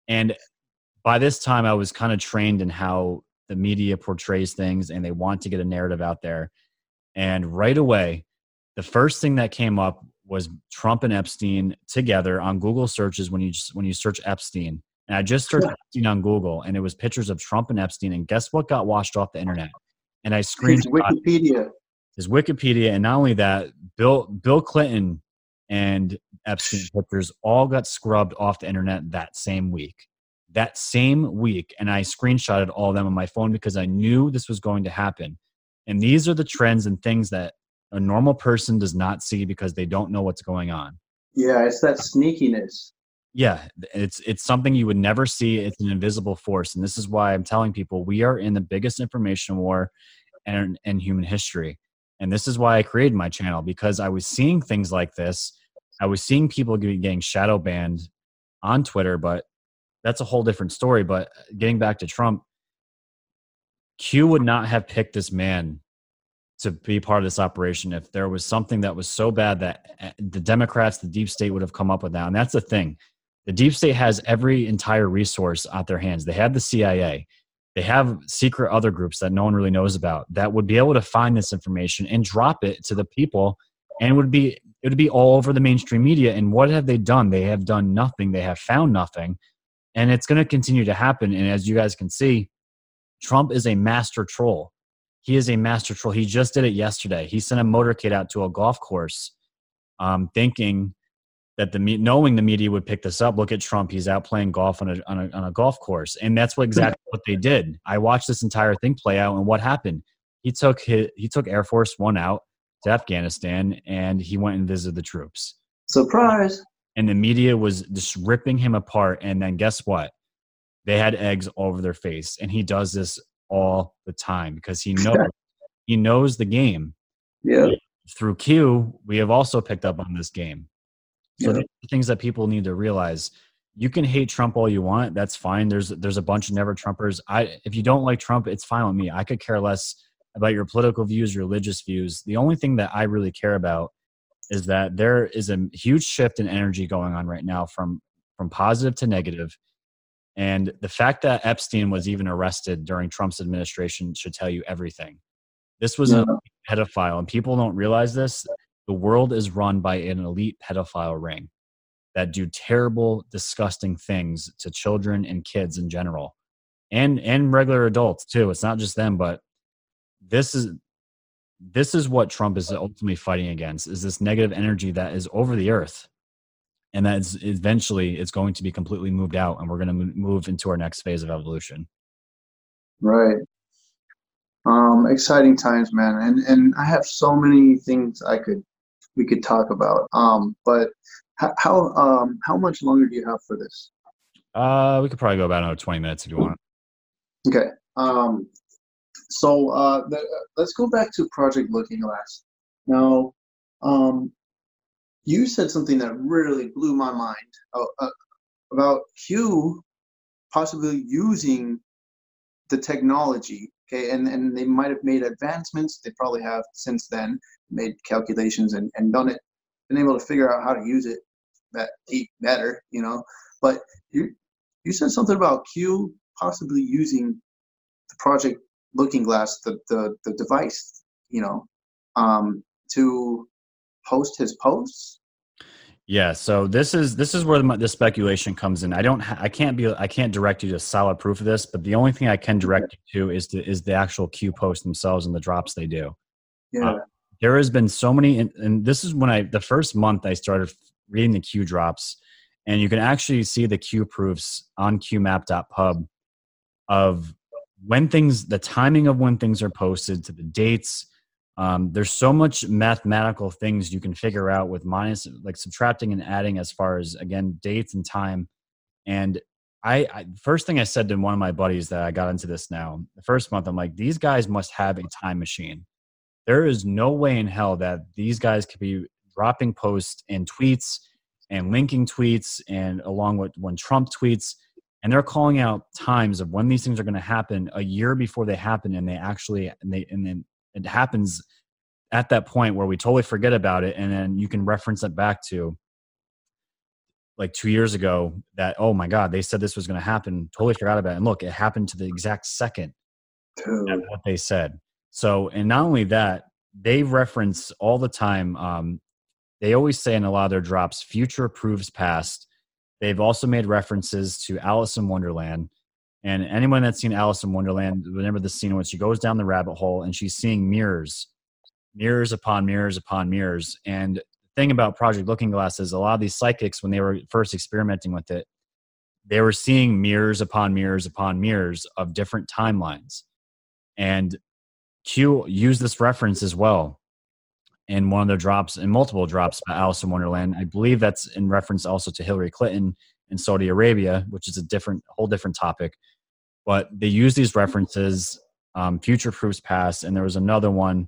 and by this time I was kind of trained in how the media portrays things and they want to get a narrative out there. And right away, the first thing that came up was Trump and Epstein together on Google searches when you just, when you search Epstein. And I just searched Epstein on Google and it was pictures of Trump and Epstein. And guess what got washed off the internet? And I screenshot Wikipedia. His Wikipedia. And not only that, Bill Bill Clinton and Epstein pictures all got scrubbed off the internet that same week that same week and I screenshotted all of them on my phone because I knew this was going to happen. And these are the trends and things that a normal person does not see because they don't know what's going on. Yeah, it's that sneakiness. Yeah, it's it's something you would never see. It's an invisible force, and this is why I'm telling people we are in the biggest information war in, in human history. And this is why I created my channel because I was seeing things like this. I was seeing people getting shadow banned on Twitter, but that's a whole different story. But getting back to Trump, Q would not have picked this man to be part of this operation if there was something that was so bad that eh, the Democrats, the deep state would have come up with that. And that's the thing. The deep state has every entire resource at their hands. They have the CIA. They have secret other groups that no one really knows about that would be able to find this information and drop it to the people and would be it would be all over the mainstream media. And what have they done? They have done nothing. They have found nothing and it's going to continue to happen. And as you guys can see, Trump is a master troll. He is a master troll. He just did it yesterday. He sent a motorcade out to a golf course, um, thinking that the knowing the media would pick this up. Look at Trump; he's out playing golf on a, on a on a golf course, and that's what exactly [laughs] what they did. I watched this entire thing play out, and what happened? he took his, he took Air Force One out to Afghanistan and he went and visited the troops. Surprise! And the media was just ripping him apart. And then guess what? They had eggs all over their face, and he does this all the time because he knows [laughs] he knows the game. Yeah. Through Q, we have also picked up on this game. So Yeah. the things that people need to realize. You can hate Trump all you want. That's fine. There's there's a bunch of never Trumpers. I if you don't like Trump, it's fine with me. I could care less about your political views, your religious views. The only thing that I really care about is that there is a huge shift in energy going on right now from from positive to negative. And the fact that Epstein was even arrested during Trump's administration should tell you everything. This was Yeah. a pedophile, and people don't realize this. The world is run by an elite pedophile ring that do terrible, disgusting things to children and kids in general, and and regular adults too. It's not just them, but this is this is what Trump is ultimately fighting against: is this negative energy that is over the earth, and that is eventually it's going to be completely moved out, and we're going to move into our next phase of evolution. Right. Um, exciting times, man. And and I have so many things I could we could talk about. Um, but how how um how much longer do you have for this? Uh, we could probably go about another twenty minutes if you want. Okay. Um, so uh, the, let's go back to Project Looking Glass. Now, um, you said something that really blew my mind uh, uh, about Q possibly using the technology. Okay, and, and they might have made advancements. They probably have since then made calculations and, and done it, been able to figure out how to use it that better, you know. But you you said something about Q possibly using the project looking glass the, the the device you know um to post his posts Yeah, so this is this is where the, the speculation comes in. I don't, ha- I can't be, I can't direct you to solid proof of this, but the only thing I can direct you to is the is the actual Q posts themselves and the drops they do. yeah uh, There has been so many, and, and this is when I the first month I started reading the Q drops, and you can actually see the Q proofs on QMap.pub of when things, the timing of when things are posted to the dates. Um, there's so much mathematical things you can figure out with minus, like subtracting and adding, as far as again dates and time. And I, I first thing I said to one of my buddies that I got into this now, the first month, I'm like, these guys must have a time machine. There is no way in hell that these guys could be dropping posts and tweets and linking tweets and along with when Trump tweets and they're calling out times of when these things are going to happen a year before they happen and they actually and they and then it happens at that point where we totally forget about it and then you can reference it back to like two years ago that oh my god they said this was going to happen totally forgot about it and look it happened to the exact second Dude. what they said so and not only that they reference all the time um, they always say in a lot of their drops future proves past they've also made references to alice in wonderland and anyone that's seen alice in wonderland remember the scene when she goes down the rabbit hole and she's seeing mirrors mirrors upon mirrors upon mirrors. And the thing about project looking glass is a lot of these psychics when they were first experimenting with it they were seeing mirrors upon mirrors upon mirrors of different timelines. And q used this reference as well in one of their drops in multiple drops by alice in wonderland. I believe that's in reference also to hillary clinton in saudi arabia which is a different whole different topic but they use these references um, future proofs past and there was another one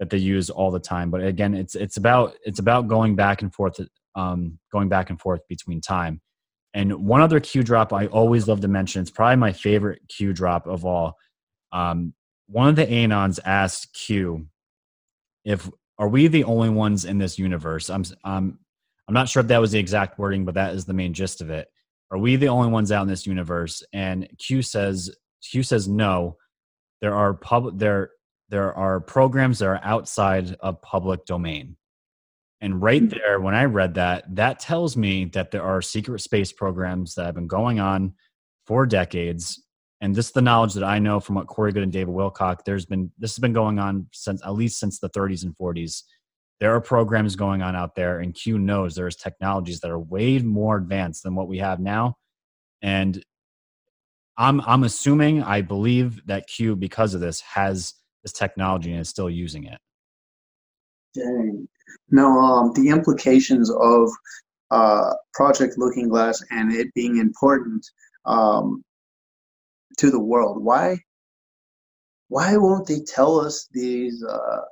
that they use all the time but again it's it's about it's about going back and forth um, going back and forth between time. And one other q drop i always love to mention it's probably my favorite q drop of all um, one of the anons asked q if are we the only ones in this universe? I'm i'm i'm not sure if that was the exact wording but that is the main gist of it are we the only ones out in this universe? And q says q says no. There are public there there are programs that are outside of public domain. And right hmm. there when i read that that tells me that there are secret space programs that have been going on for decades. And this is the knowledge that i know from what corey goode and david wilcock there's been this has been going on since at least since the 30s and 40s there are programs going on out there and q knows there's technologies that are way more advanced than what we have now and i'm i'm assuming i believe that q because of this has this technology and is still using it. Dang. Now, um, the implications of uh, Project Looking Glass and it being important um, to the world. Why? Why won't they tell us these uh,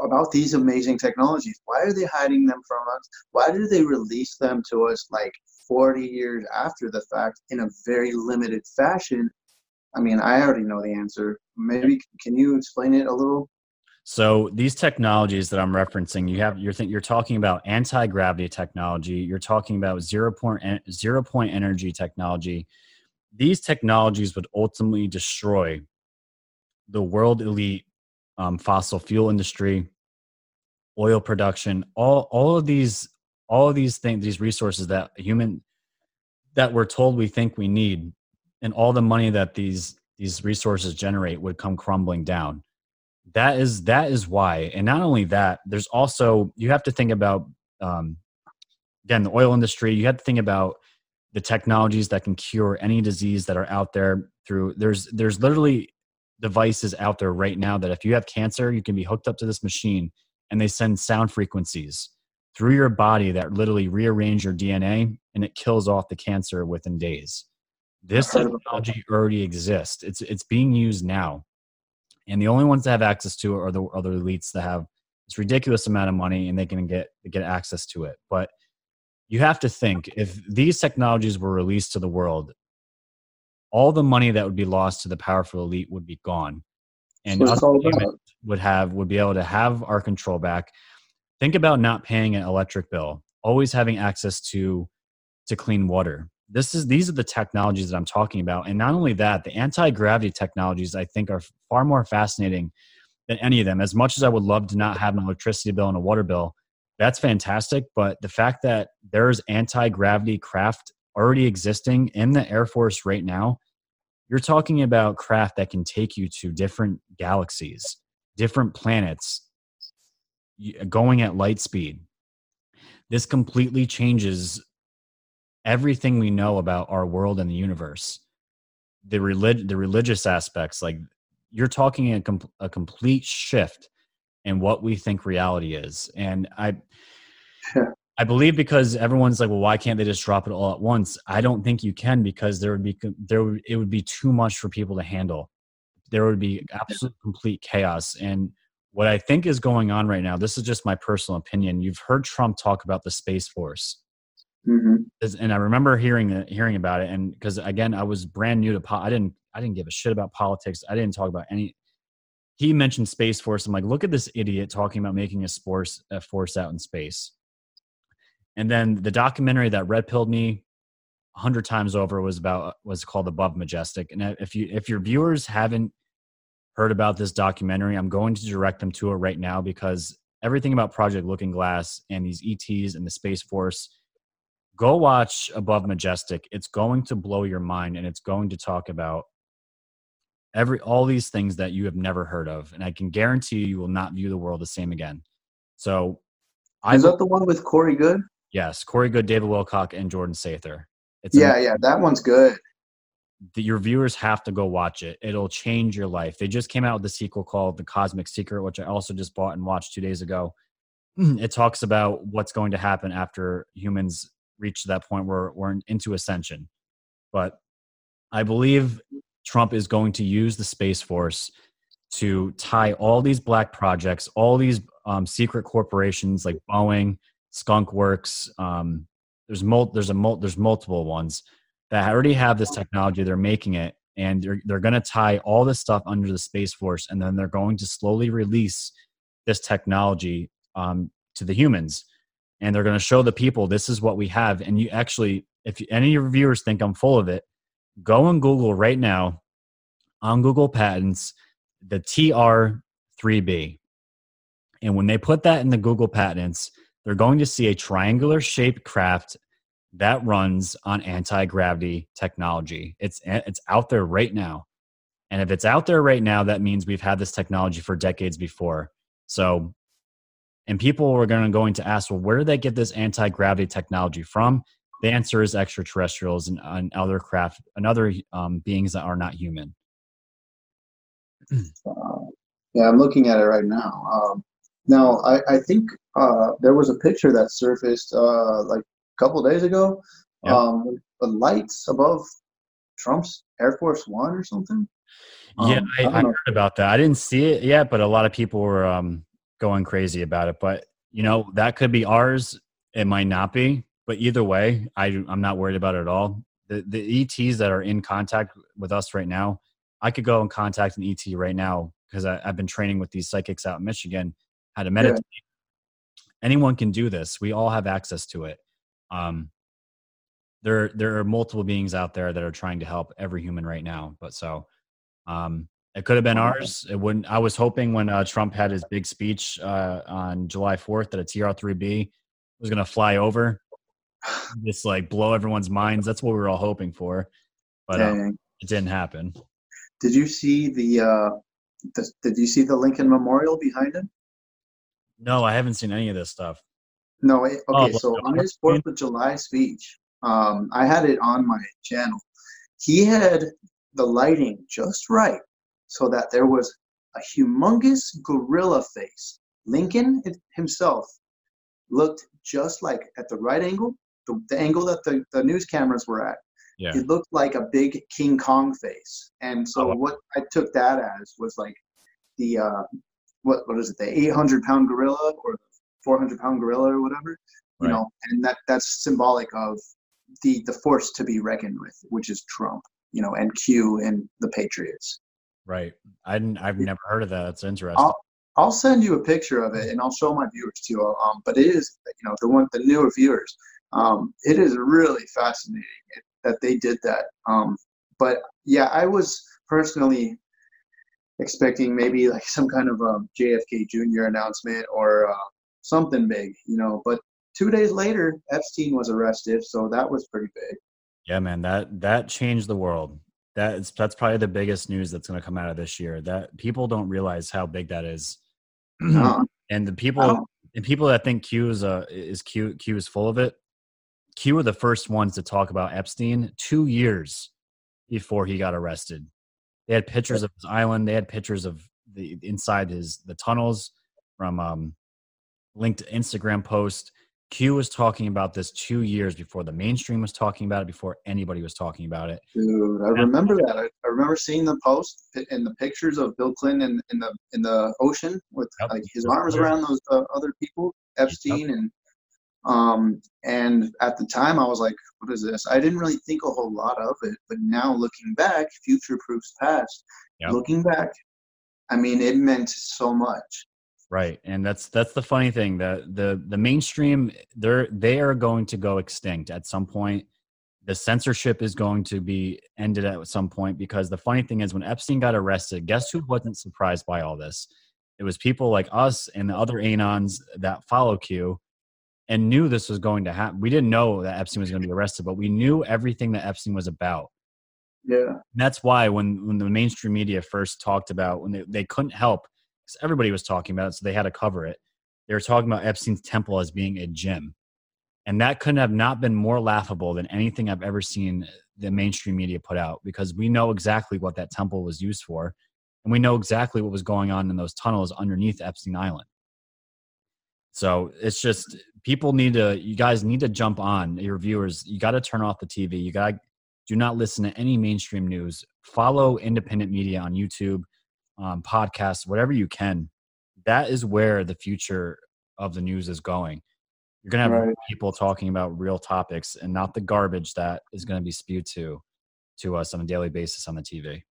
about these amazing technologies? Why are they hiding them from us? Why do they release them to us like 40 years after the fact in a very limited fashion? I mean, I already know the answer. Maybe can you explain it a little? So these technologies that I'm referencing, you have you're think you're talking about anti gravity technology. You're talking about zero point zero point energy technology. These technologies would ultimately destroy the world elite um, fossil fuel industry, oil production, all all of these all of these things, these resources that human that we're told we think we need, and all the money that these these resources generate would come crumbling down. That is that is why and not only that there's also you have to think about um, again the oil industry you have to think about the technologies that can cure any disease that are out there through there's there's literally devices out there right now that if you have cancer you can be hooked up to this machine and they send sound frequencies through your body that literally rearrange your dna and it kills off the cancer within days. This technology already exists. It's it's being used now. And the only ones that have access to it are the other elites that have this ridiculous amount of money and they can get get access to it. But you have to think if these technologies were released to the world all the money that would be lost to the powerful elite would be gone. And us would have would be able to have our control back. Think about not paying an electric bill always having access to to clean water. This is these are the technologies that i'm talking about. And not only that the anti-gravity technologies i think are far more fascinating than any of them. As much as i would love to not have an electricity bill and a water bill that's fantastic. But the fact that there's anti-gravity craft already existing in the air force right now you're talking about craft that can take you to different galaxies different planets going at light speed. This completely changes everything we know about our world and the universe. The relig- the religious aspects like you're talking a, com- a complete shift in what we think reality is. And i i believe because everyone's like well why can't they just drop it all at once i don't think you can because there would be there would, it would be too much for people to handle there would be absolute complete chaos and what i think is going on right now this is just my personal opinion you've heard trump talk about the space force Mm-hmm. And I remember hearing it, hearing about it, and because again, I was brand new to po- I didn't I didn't give a shit about politics. I didn't talk about any. He mentioned Space Force. I'm like, look at this idiot talking about making a force a force out in space. And then the documentary that red pilled me a hundred times over was about uh, was called Above Majestic. And uh, if you if your viewers haven't heard about this documentary, I'm going to direct them to it right now because everything about Project Looking Glass and these ETs and the Space Force go watch Above Majestic. It's going to blow your mind and it's going to talk about every all these things that you have never heard of. And I can guarantee you, you will not view the world the same again. So Is that the one with Corey Goode? Yes, Corey Goode, David Wilcock, and Jordan Sather. It's yeah, yeah, that one's good. The, your viewers have to go watch it. It'll change your life. They just came out with the sequel called The Cosmic Secret, which I also just bought and watched two days ago. [clears throat] It talks about what's going to happen after humans reach that point where we're into ascension. But I believe Trump is going to use the Space Force to tie all these black projects, all these um, secret corporations like Boeing, Skunk Works. Um, there's mul- there's a mul- there's multiple ones that already have this technology. They're making it, and they're they're going to tie all this stuff under the Space Force, and then they're going to slowly release this technology um, to the humans and they're going to show the people this is what we have and you actually if any of your viewers think i'm full of it go on google right now on google patents the tr3b and when they put that in the google patents they're going to see a triangular shaped craft that runs on anti-gravity technology it's it's out there right now and if it's out there right now that means we've had this technology for decades before so and people are going to going to ask, well, where do they get this anti gravity technology from? The answer is extraterrestrials and, and other craft and other um, beings that are not human. Uh, [clears throat] Yeah, I'm looking at it right now. Um, now, I, I think uh, there was a picture that surfaced uh, like a couple days ago. Yeah. Um, the lights above Trump's Air Force One or something. Yeah, um, I, I, I heard about that. I didn't see it yet, but a lot of people were um, going crazy about it. But you know, that could be ours. It might not be. But either way, I, I'm not worried about it at all. The the ETs that are in contact with us right now, I could go and contact an ET right now because I've been training with these psychics out in Michigan how to meditate. Yeah. Anyone can do this. We all have access to it. Um, there, there are multiple beings out there that are trying to help every human right now. But so, um, it could have been ours. It wouldn't. I was hoping when uh, Trump had his big speech uh, on July 4th that a TR-3B was going to fly over, just like blow everyone's minds. That's what we were all hoping for, but um, it didn't happen. Did you see the, uh, the? Did you see the Lincoln Memorial behind him? No, I haven't seen any of this stuff. No, it, okay. Oh, so on his Fourth of July speech, um, I had it on my channel. He had the lighting just right so that there was a humongous gorilla face. Lincoln himself looked just like at the right angle, the, the angle that the, the news cameras were at. Yeah. It looked like a big King Kong face. And so oh. what I took that as was like the uh, what what is it, the 800 pound gorilla or the 400 pound gorilla or whatever, you right. know, and that that's symbolic of the the force to be reckoned with, which is Trump, you know, and Q and the Patriots. Right. I I've never heard of that. That's interesting. I'll, I'll send you a picture of it and I'll show my viewers too. Um, but it is, you know, the one the newer viewers. Um, it is really fascinating that they did that. Um, but yeah, I was personally expecting maybe like [laughs] some kind of a JFK Jr. announcement or uh, something big, you know. But two days later, Epstein was arrested, so that was pretty big. Yeah, man, that that changed the world. That's that's probably the biggest news that's going to come out of this year. That people don't realize how big that is, [clears throat] uh, and the people and people that think Q is uh, is Q Q is full of it. Q were the first ones to talk about Epstein two years before he got arrested. They had pictures of his island. They had pictures of the inside his the tunnels from um, linked Instagram post. Q was talking about this two years before the mainstream was talking about it, before anybody was talking about it. Dude, I remember that. I, I remember seeing the post and the pictures of Bill Clinton in, in the in the ocean with yep. like his arms around those uh, other people, Epstein, yep. and um, and at the time, I was like, what is this? I didn't really think a whole lot of it. But now looking back, future proofs past. Yep. Looking back, I mean, it meant so much. Right, and that's that's the funny thing. The the the mainstream they're they are going to go extinct at some point. The censorship is going to be ended at some point because the funny thing is, when Epstein got arrested, guess who wasn't surprised by all this? It was people like us and the other anons that follow Q and knew this was going to happen. We didn't know that Epstein was going to be arrested, but we knew everything that Epstein was about. Yeah. And that's why when when the mainstream media first talked about when they, they couldn't help because everybody was talking about it, so they had to cover it. They were talking about Epstein's temple as being a gym. And that couldn't have not been more laughable than anything I've ever seen the mainstream media put out because we know exactly what that temple was used for. And we know exactly what was going on in those tunnels underneath Epstein Island. So it's just people need to, you guys need to jump on your viewers. You got to turn off the TV. You got to do not listen to any mainstream news. Follow independent media on YouTube, um, podcasts, whatever you can. That is where the future of the news is going. You're going to have right. people talking about real topics and not the garbage that is going to be spewed to to us on a daily basis on the TV.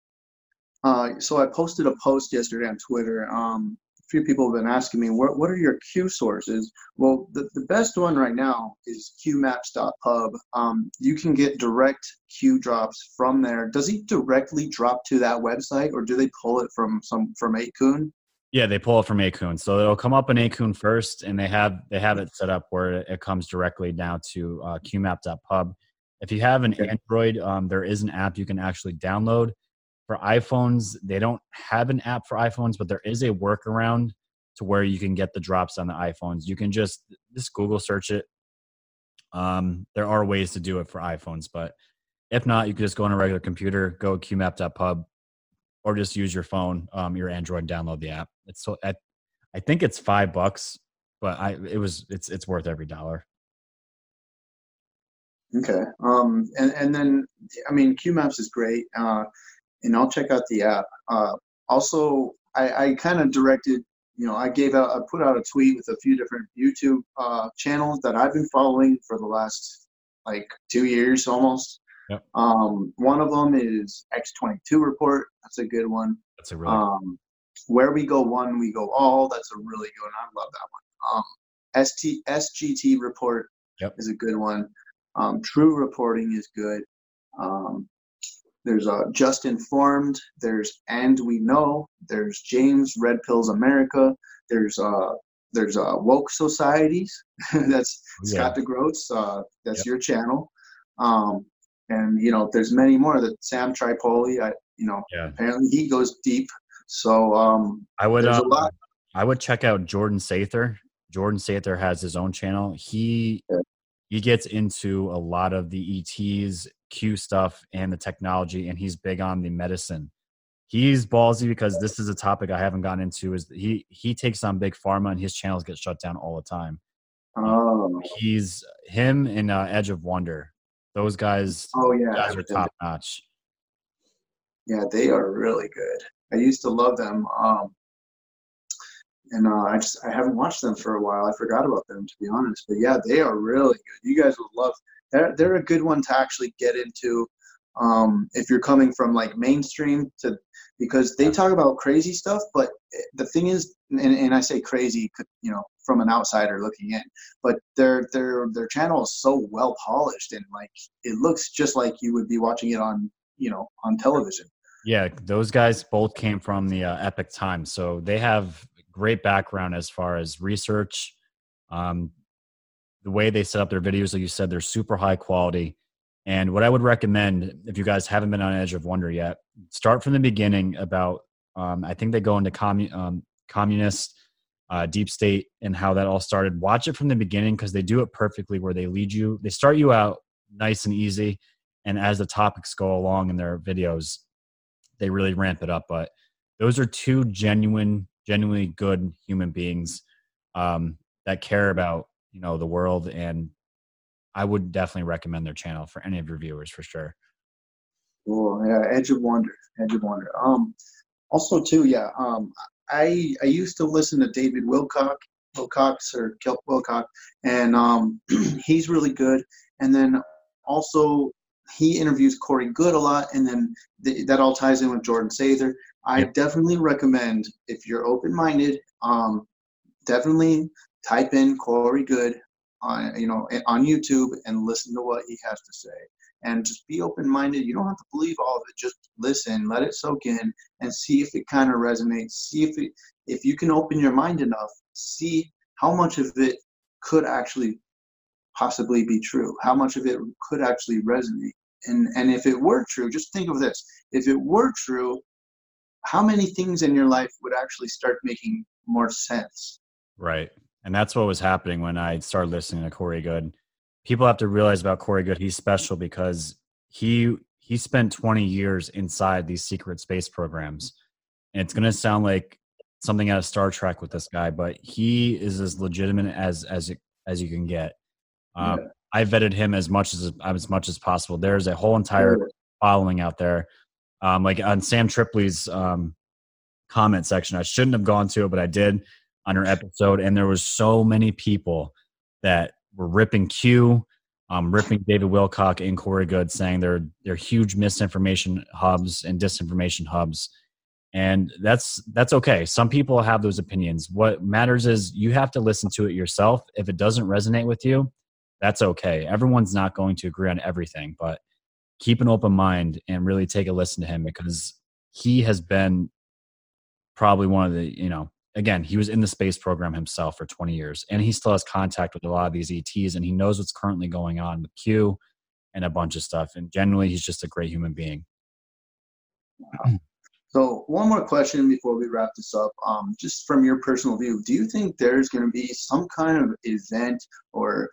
Uh, so I posted a post yesterday on Twitter. Um, few people have been asking me, what, what are your Q sources? Well, the, the best one right now is qmaps.pub. Um, you can get direct Q drops from there. Does he directly drop to that website or do they pull it from some from 8kun? Yeah, they pull it from 8kun. So it'll come up in 8kun first, and they have they have it set up where it comes directly now to uh, qmap.pub. If you have an Android, um, there is an app you can actually download for iPhones, they don't have an app for iPhones, but there is a workaround to where you can get the drops on the iPhones. You can just just Google search it. Um, there are ways to do it for iPhones, but if not, you can just go on a regular computer, go qmap.pub, or just use your phone, um, your Android, download the app. It's so I, I think it's five bucks, but I it was it's it's worth every dollar. Okay. Um, and, and then, I mean, QMaps is great. Uh, and I'll check out the app. Uh, also, I, I kind of directed, you know, I gave out, I put out a tweet with a few different YouTube uh, channels that I've been following for the last like two years almost. Yep. Um, one of them is X22 Report. That's a good one. That's a really um, Where We Go One, We Go All. That's a really good one. I love that one. Um, ST, SGT Report yep. is a good one. Um, true reporting is good. Um, there's uh, Just Informed. There's And We Know. There's James Red Pills America. There's uh, there's uh, Woke Societies. [laughs] that's oh, yeah. Scott DeGroat's. Uh, that's yep. your channel. Um, and you know, there's many more. That Sam Tripoli. I you know, yeah. apparently he goes deep. So um, I would um, I would check out Jordan Sather. Jordan Sather has his own channel. He yeah he gets into a lot of the ETs, Q stuff, and the technology, and he's big on the medicine. He's ballsy because this is a topic I haven't gotten into. Is he he takes on big pharma and his channels get shut down all the time. Oh, he's him and uh, Edge of Wonder. Those guys, oh yeah, guys are top notch. Yeah, they are really good. I used to love them. Um, and uh, I just I haven't watched them for a while. I forgot about them to be honest. But yeah, they are really good. You guys would love. They're they're a good one to actually get into um, if you're coming from like mainstream to because they talk about crazy stuff. But the thing is, and, and I say crazy, you know, from an outsider looking in, but their their their channel is so well polished and like it looks just like you would be watching it on you know on television. Yeah, those guys both came from the uh, Epoch Times, so they have great background as far as research. Um, the way they set up their videos, like you said, they're super high quality. And what I would recommend, if you guys haven't been on Edge of Wonder yet, start from the beginning about, um, I think they go into um, communist, uh, deep state, and how that all started. Watch it from the beginning because they do it perfectly where they lead you, they start you out nice and easy. And as the topics go along in their videos, they really ramp it up. But those are two genuine genuinely good human beings um, that care about you know the world and i would definitely recommend their channel for any of your viewers for sure. Cool. Yeah edge of wonder edge of wonder. Um also too yeah um i i used to listen to david wilcock wilcox or kelp wilcock and um [clears throat] he's really good. And then also he interviews Corey Goode a lot, and then th- that all ties in with Jordan Sather. I yep. definitely recommend if you're open-minded, um, definitely type in Corey Goode on you know on YouTube and listen to what he has to say. And just be open-minded. You don't have to believe all of it. Just listen, let it soak in, and see if it kind of resonates. See if it if you can open your mind enough. See how much of it could actually possibly be true. How much of it could actually resonate. And and if it were true, just think of this. If it were true, how many things in your life would actually start making more sense? Right. And that's what was happening when I started listening to Corey Goode. People have to realize about Corey Goode, he's special because he he spent 20 years inside these secret space programs. And it's gonna sound like something out of Star Trek with this guy, but he is as legitimate as as as you can get. Um, yeah. I vetted him as much as as much as possible. There's a whole entire following out there um, like on Sam Tripoli's um, comment section. I shouldn't have gone to it, but I did on her episode, and there was so many people that were ripping Q, um, ripping David Wilcock and Corey Goode, saying they're they're huge misinformation hubs and disinformation hubs, and that's that's okay. Some people have those opinions. What matters is you have to listen to it yourself. If it doesn't resonate with you, that's okay. Everyone's not going to agree on everything, but keep an open mind and really take a listen to him because he has been probably one of the you know again he was in the space program himself for 20 years and he still has contact with a lot of these ets and he knows what's currently going on with q and a bunch of stuff and generally he's just a great human being wow. [clears throat] so one more question before we wrap this up. Um, just from your personal view do you think there's going to be some kind of event or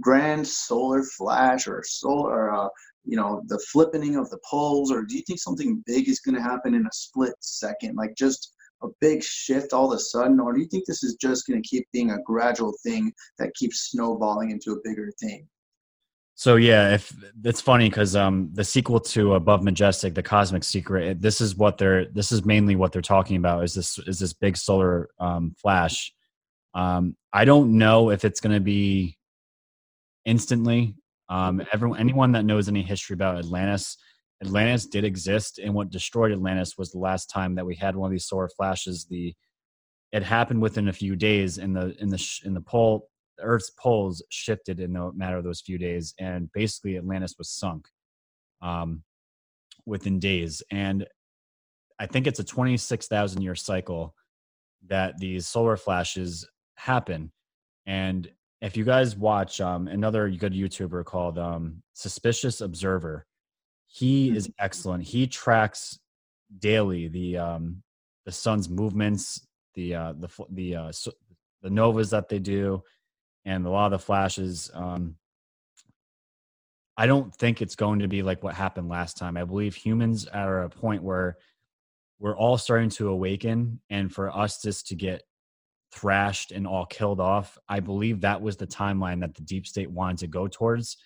grand solar flash or solar uh, you know the flipping of the poles, or do you think something big is going to happen in a split second, like just a big shift all of a sudden, or do you think this is just going to keep being a gradual thing that keeps snowballing into a bigger thing? So yeah, if it's funny because um, the sequel to Above Majestic, the Cosmic Secret, this is what they're this is mainly what they're talking about is this is this big solar um, flash. Um, I don't know if it's going to be instantly. Um, everyone, anyone that knows any history about Atlantis, Atlantis did exist, and what destroyed Atlantis was the last time that we had one of these solar flashes. The it happened within a few days in the in the in the pole Earth's poles shifted in the matter of those few days, and basically Atlantis was sunk um, within days. And I think it's a 26,000 year cycle that these solar flashes happen. And if you guys watch um, another good YouTuber called um, Suspicious Observer, he is mm-hmm. excellent. He tracks daily the um, the sun's movements, the uh, the the uh, the novas that they do, and a lot of the flashes. Um, I don't think it's going to be like what happened last time. I believe humans are at a point where we're all starting to awaken, and for us just to get thrashed and all killed off, I believe that was the timeline that the deep state wanted to go towards.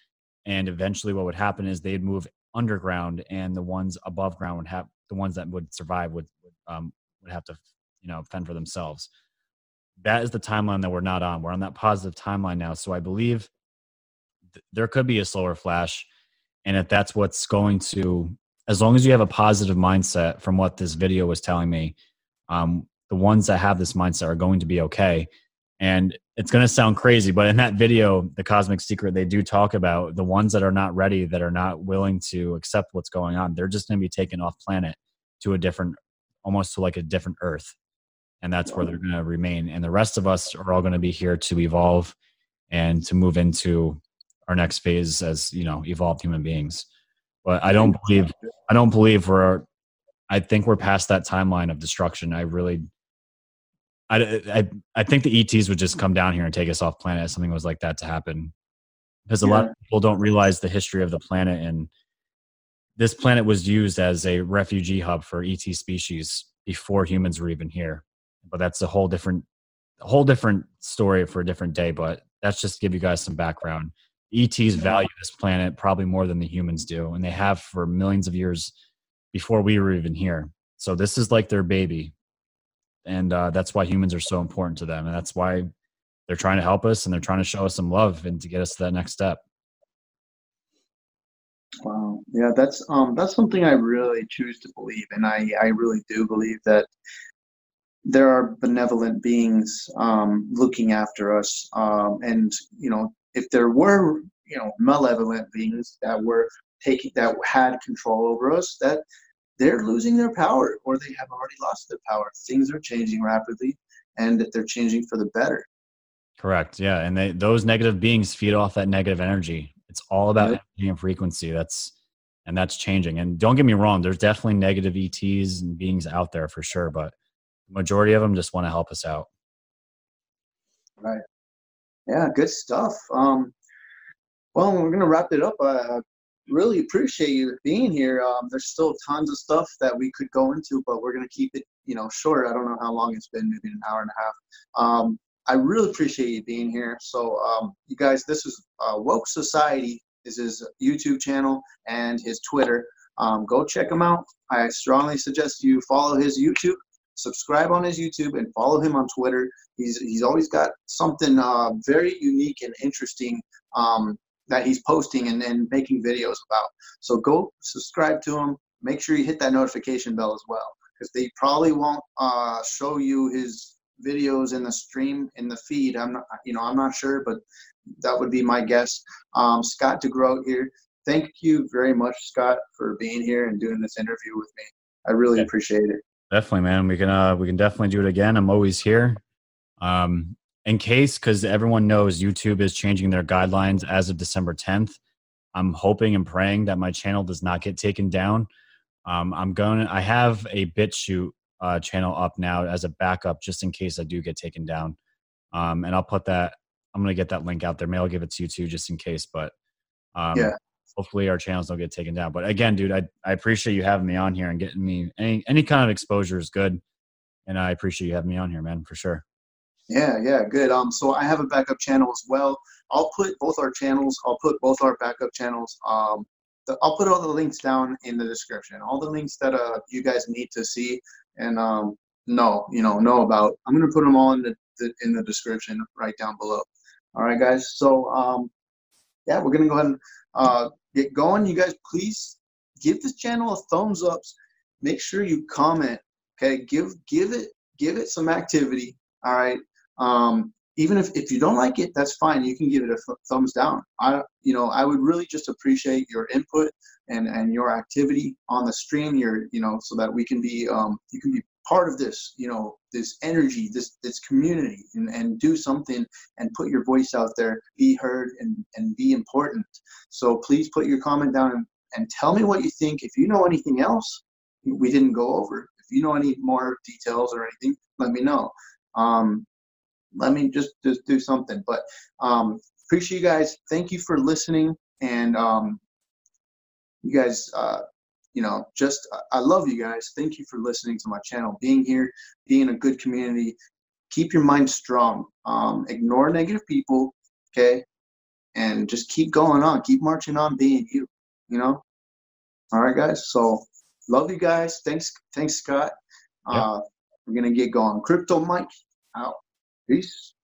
And eventually, what would happen is they'd move underground, and the ones above ground would have the ones that would survive would um, would have to, you know, fend for themselves that is the timeline that we're not on. We're on that positive timeline now. So I believe th- there could be a solar flash. And if that's what's going to, as long as you have a positive mindset from what this video was telling me, um, the ones that have this mindset are going to be okay. And it's going to sound crazy, but in that video, The Cosmic Secret, they do talk about the ones that are not ready, that are not willing to accept what's going on. They're just going to be taken off planet to a different, almost to like a different Earth and that's where they're going to remain. And the rest of us are all going to be here to evolve and to move into our next phase as you know evolved human beings. But I don't believe I don't believe we're. I think we're past that timeline of destruction. I really. I, I, I think the ETs would just come down here and take us off planet if something was like that to happen. Because a yeah. lot of people don't realize the history of the planet and this planet was used as a refugee hub for ET species before humans were even here but that's a whole different a whole different story for a different day but that's just to give you guys some background. Ets value this planet probably more than the humans do and they have for millions of years before we were even here. So this is like their baby and uh, that's why humans are so important to them and that's why they're trying to help us and they're trying to show us some love and to get us to that next step. Wow. Yeah that's um that's something i really choose to believe and i i really do believe that there are benevolent beings um, looking after us. Um, and, you know, if there were, you know, malevolent beings that were taking, that had control over us, that they're losing their power or they have already lost their power. Things are changing rapidly and that they're changing for the better. Correct. Yeah. And they, those negative beings feed off that negative energy. It's all about yep. energy and frequency. That's, and that's changing. And don't get me wrong, there's definitely negative ETs and beings out there for sure. But majority of them just want to help us out. Right. Yeah, good stuff. Um, well, we're gonna wrap it up. I really appreciate you being here. Um, there's still tons of stuff that we could go into, but we're gonna keep it, you know, short. I don't know how long it's been, maybe an hour and a half. Um, I really appreciate you being here. So, um, you guys, this is uh, Woke Society. Is his YouTube channel and his Twitter. Um, go check him out. I strongly suggest you follow his YouTube subscribe on his YouTube and follow him on Twitter. He's he's always got something uh, very unique and interesting um, that he's posting and, and making videos about. So go subscribe to him. Make sure you hit that notification bell as well because they probably won't uh, show you his videos in the stream in the feed. I'm not you know I'm not sure, but that would be my guess. Um, Scott DeGroat here. Thank you very much, Scott, for being here and doing this interview with me. I really yeah. appreciate it. Definitely, man. We can uh we can definitely do it again. I'm always here. Um in case because everyone knows YouTube is changing their guidelines as of December 10th. I'm hoping and praying that my channel does not get taken down. Um, I'm going. I have a BitChute uh, channel up now as a backup, just in case I do get taken down. Um, and I'll put that. I'm gonna get that link out there. Maybe I'll give it to you too, just in case. But um, yeah, hopefully our channels don't get taken down. But again, dude, I, I appreciate you having me on here and getting me any any kind of exposure is good. And I appreciate you having me on here, man, for sure. Yeah, yeah, good. Um, so I have a backup channel as well. I'll put both our channels. I'll put both our backup channels. Um, the, I'll put all the links down in the description. All the links that uh you guys need to see and um know, you know, know about. I'm gonna put them all in the, the in the description right down below. All right, guys. So um, yeah, we're gonna go ahead and uh get going. You guys, please give this channel a thumbs up. Make sure you comment. Okay, give give it give it some activity. All right. Um, even if, if you don't like it, that's fine. You can give it a th- thumbs down. I, you know, I would really just appreciate your input and, and your activity on the stream. Your, you know, so that we can be, um, you can be part of this, you know, this energy, this this community, and, and do something and put your voice out there, be heard, and and be important. So please put your comment down and, and tell me what you think. If you know anything else we didn't go over, if you know any more details or anything, let me know. Um, let me just just do something. But um, appreciate you guys. Thank you for listening, and um, you guys, uh, you know, just I love you guys. Thank you for listening to my channel, being here, being a good community. Keep your mind strong. Um, ignore negative people, okay, and just keep going on. Keep marching on, being you. You know. All right, guys. So love you guys. Thanks, thanks, Scott. Yep. Uh, we're gonna get going. Crypto Mike out. Peace.